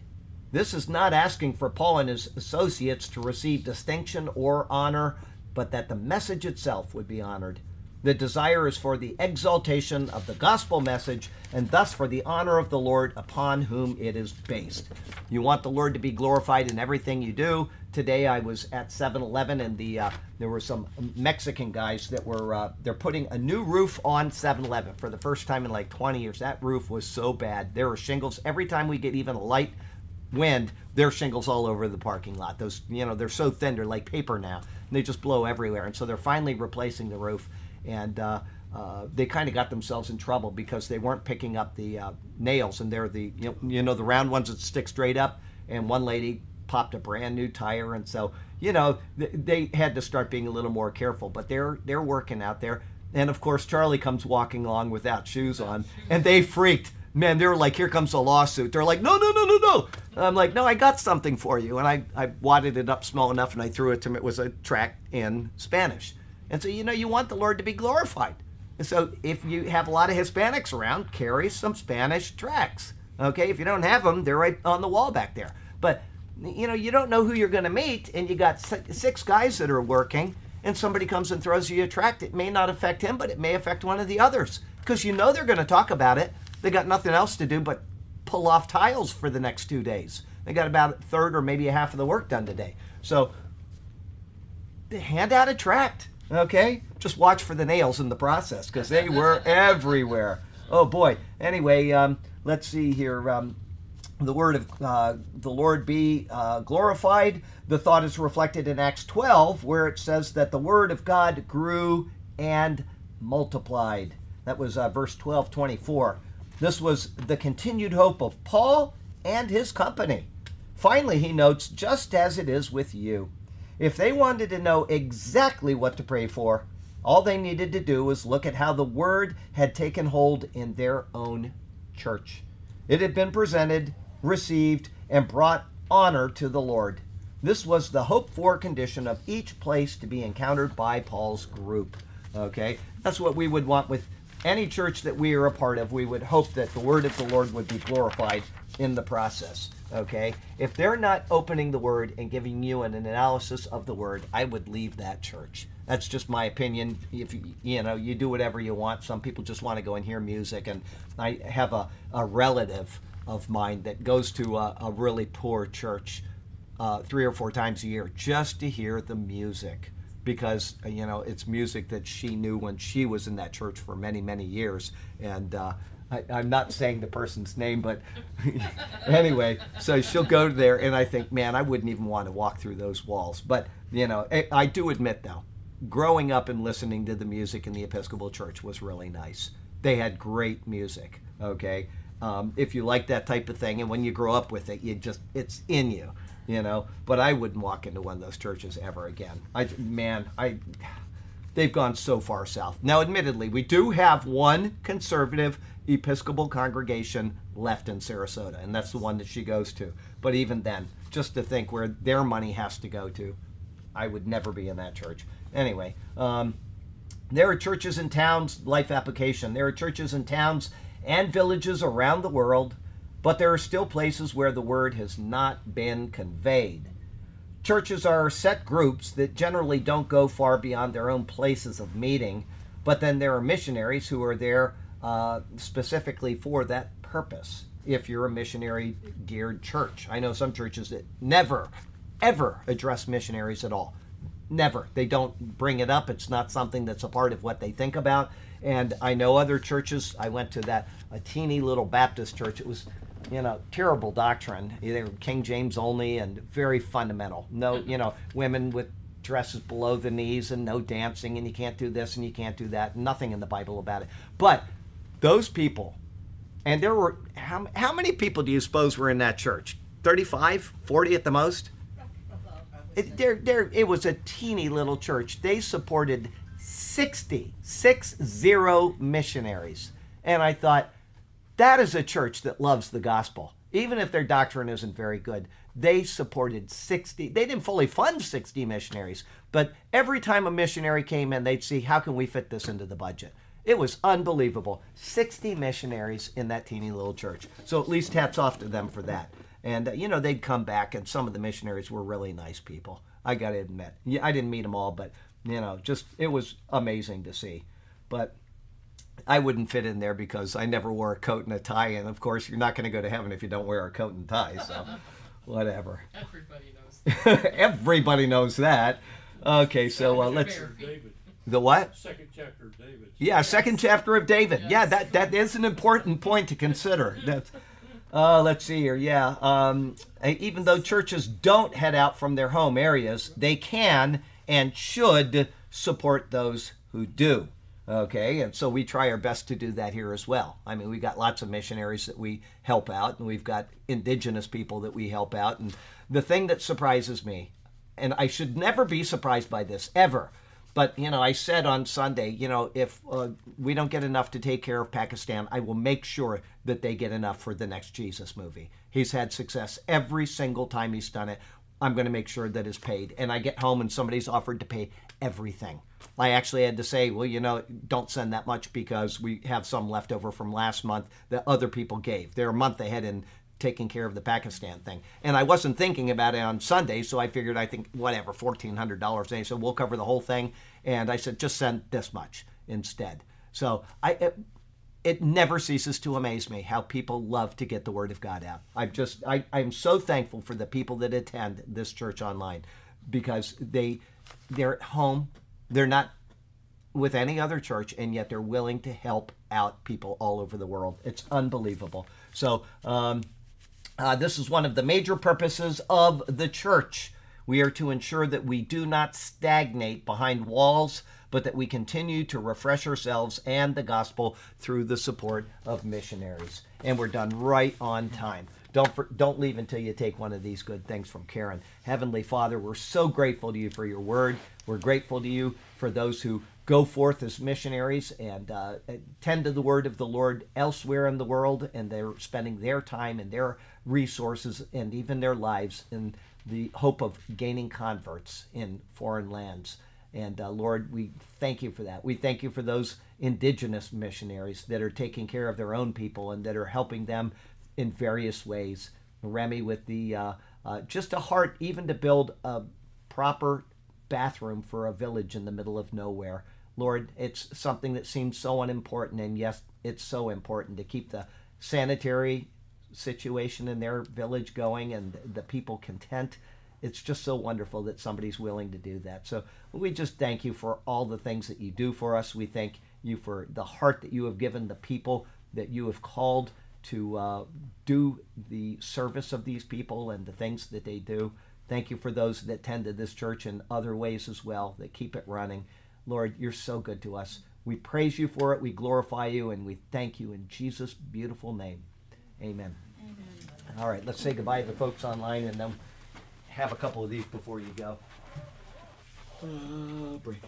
This is not asking for Paul and his associates to receive distinction or honor, but that the message itself would be honored. The desire is for the exaltation of the gospel message and thus for the honor of the Lord upon whom it is based. You want the Lord to be glorified in everything you do. Today I was at 7-Eleven and the uh, there were some Mexican guys that were uh, they're putting a new roof on 7-Eleven for the first time in like 20 years. That roof was so bad. There were shingles every time we get even a light wind, there's shingles all over the parking lot. Those, you know, they're so thin, they're like paper now. And they just blow everywhere. And so they're finally replacing the roof. And uh, uh, they kind of got themselves in trouble because they weren't picking up the uh, nails. And they're the, you know, you know, the round ones that stick straight up. And one lady popped a brand new tire. And so, you know, th- they had to start being a little more careful. But they're, they're working out there. And of course, Charlie comes walking along without shoes on. And they freaked man, they were like, here comes a lawsuit. They're like, no, no, no, no, no. I'm like, no, I got something for you. And I, I wadded it up small enough and I threw it to him. It was a tract in Spanish. And so, you know, you want the Lord to be glorified. And so if you have a lot of Hispanics around, carry some Spanish tracts. Okay, if you don't have them, they're right on the wall back there. But, you know, you don't know who you're going to meet, and you got six guys that are working, and somebody comes and throws you a tract. It may not affect him, but it may affect one of the others because you know they're going to talk about it. They got nothing else to do but pull off tiles for the next two days. They got about a third or maybe a half of the work done today. So hand out a tract, okay? Just watch for the nails in the process because they were [LAUGHS] everywhere. Oh boy. Anyway, um, let's see here. Um, the word of uh, the Lord be uh, glorified. The thought is reflected in Acts 12, where it says that the word of God grew and multiplied. That was uh, verse 12, 24. This was the continued hope of Paul and his company. Finally, he notes, just as it is with you. If they wanted to know exactly what to pray for, all they needed to do was look at how the word had taken hold in their own church. It had been presented, received, and brought honor to the Lord. This was the hoped for condition of each place to be encountered by Paul's group. Okay? That's what we would want with any church that we are a part of. We would hope that the word of the Lord would be glorified in the process. Okay? If they're not opening the word and giving you an analysis of the word, I would leave that church. That's just my opinion. If you, you know, you do whatever you want. Some people just want to go and hear music. And I have a, a relative of mine that goes to a, a really poor church uh, three or four times a year just to hear the music because you know it's music that she knew when she was in that church for many many years and uh, I, i'm not saying the person's name but [LAUGHS] anyway so she'll go there and i think man i wouldn't even want to walk through those walls. But you know I, I do admit though growing up and listening to the music in the episcopal church was really nice. They had great music okay? Um, if you like that type of thing and when you grow up with it you just it's in you you know? But i wouldn't walk into one of those churches ever again. I man i they've gone so far south. Now admittedly we do have one conservative episcopal congregation left in sarasota and that's the one that she goes to but even then just to think where their money has to go to i would never be in that church anyway um, there are churches in towns life application there are churches in towns and villages around the world but there are still places where the word has not been conveyed. Churches are set groups that generally don't go far beyond their own places of meeting, but then there are missionaries who are there uh, specifically for that purpose. If you're a missionary geared church, I know some churches that never, ever address missionaries at all. Never. They don't bring it up. It's not something that's a part of what they think about. And I know other churches. I went to that a teeny little Baptist church. It was you know, terrible doctrine. They were King James only and very fundamental. No, you know, women with dresses below the knees and no dancing and you can't do this and you can't do that. Nothing in the Bible about it. But those people, and there were, how, how many people do you suppose were in that church? 35, 40 at the most? It, there, there, it was a teeny little church. They supported 60, six zero missionaries. And I thought, that is a church that loves the gospel. Even if their doctrine isn't very good, they supported 60. They didn't fully fund 60 missionaries, but every time a missionary came in, they'd see how can we fit this into the budget. It was unbelievable. 60 missionaries in that teeny little church. So at least hats off to them for that. And, uh, you know, they'd come back, and some of the missionaries were really nice people. I got to admit. Yeah, I didn't meet them all, but, you know, just it was amazing to see. But I wouldn't fit in there because I never wore a coat and a tie, and of course, you're not going to go to heaven if you don't wear a coat and tie. So, [LAUGHS] whatever. Everybody knows. [LAUGHS] Everybody knows that. Okay, so uh, let's. David, The what? second chapter of David. Yeah, second chapter of David. Yeah, that that is an important point to consider. [LAUGHS] That's, uh, let's see here. Yeah, um, even though churches don't head out from their home areas, they can and should support those who do. Okay, and so we try our best to do that here as well. I mean, we've got lots of missionaries that we help out, and we've got indigenous people that we help out. And the thing that surprises me, and I should never be surprised by this ever, but you know, I said on Sunday, you know, if uh, we don't get enough to take care of Pakistan, I will make sure that they get enough for the next Jesus movie. He's had success every single time he's done it. I'm going to make sure that is paid. And I get home and somebody's offered to pay everything. I actually had to say, well, you know, don't send that much because we have some left over from last month that other people gave. They're a month ahead in taking care of the Pakistan thing. And I wasn't thinking about it on Sunday, so I figured I think whatever, fourteen hundred dollars. They said we'll cover the whole thing, and I said just send this much instead. So I. It, it never ceases to amaze me how people love to get the word of God out. I'm just I, I'm so thankful for the people that attend this church online because they they're at home, they're not with any other church, and yet they're willing to help out people all over the world. It's unbelievable. So um, uh, this is one of the major purposes of the church. We are to ensure that we do not stagnate behind walls but that we continue to refresh ourselves and the gospel through the support of missionaries. And we're done right on time. Don't for, don't leave until you take one of these good things from Karen. Heavenly Father, we're so grateful to you for your word. We're grateful to you for those who go forth as missionaries and uh, tend to the word of the Lord elsewhere in the world, and they're spending their time and their resources and even their lives in the hope of gaining converts in foreign lands. And uh, Lord, we thank you for that. We thank you for those indigenous missionaries that are taking care of their own people and that are helping them in various ways. Remy, with the uh, uh, just a heart even to build a proper bathroom for a village in the middle of nowhere. Lord, it's something that seems so unimportant, and yes, it's so important to keep the sanitary situation in their village going and the people content. It's just so wonderful that somebody's willing to do that. So we just thank you for all the things that you do for us. We thank you for the heart that you have given the people that you have called to uh, do the service of these people and the things that they do. Thank you for those that tend to this church in other ways as well, that keep it running. Lord, you're so good to us. We praise you for it, we glorify you, and we thank you in Jesus' beautiful name. Amen. All right, let's say goodbye to the folks online and then have a couple of these before you go. Uh, break.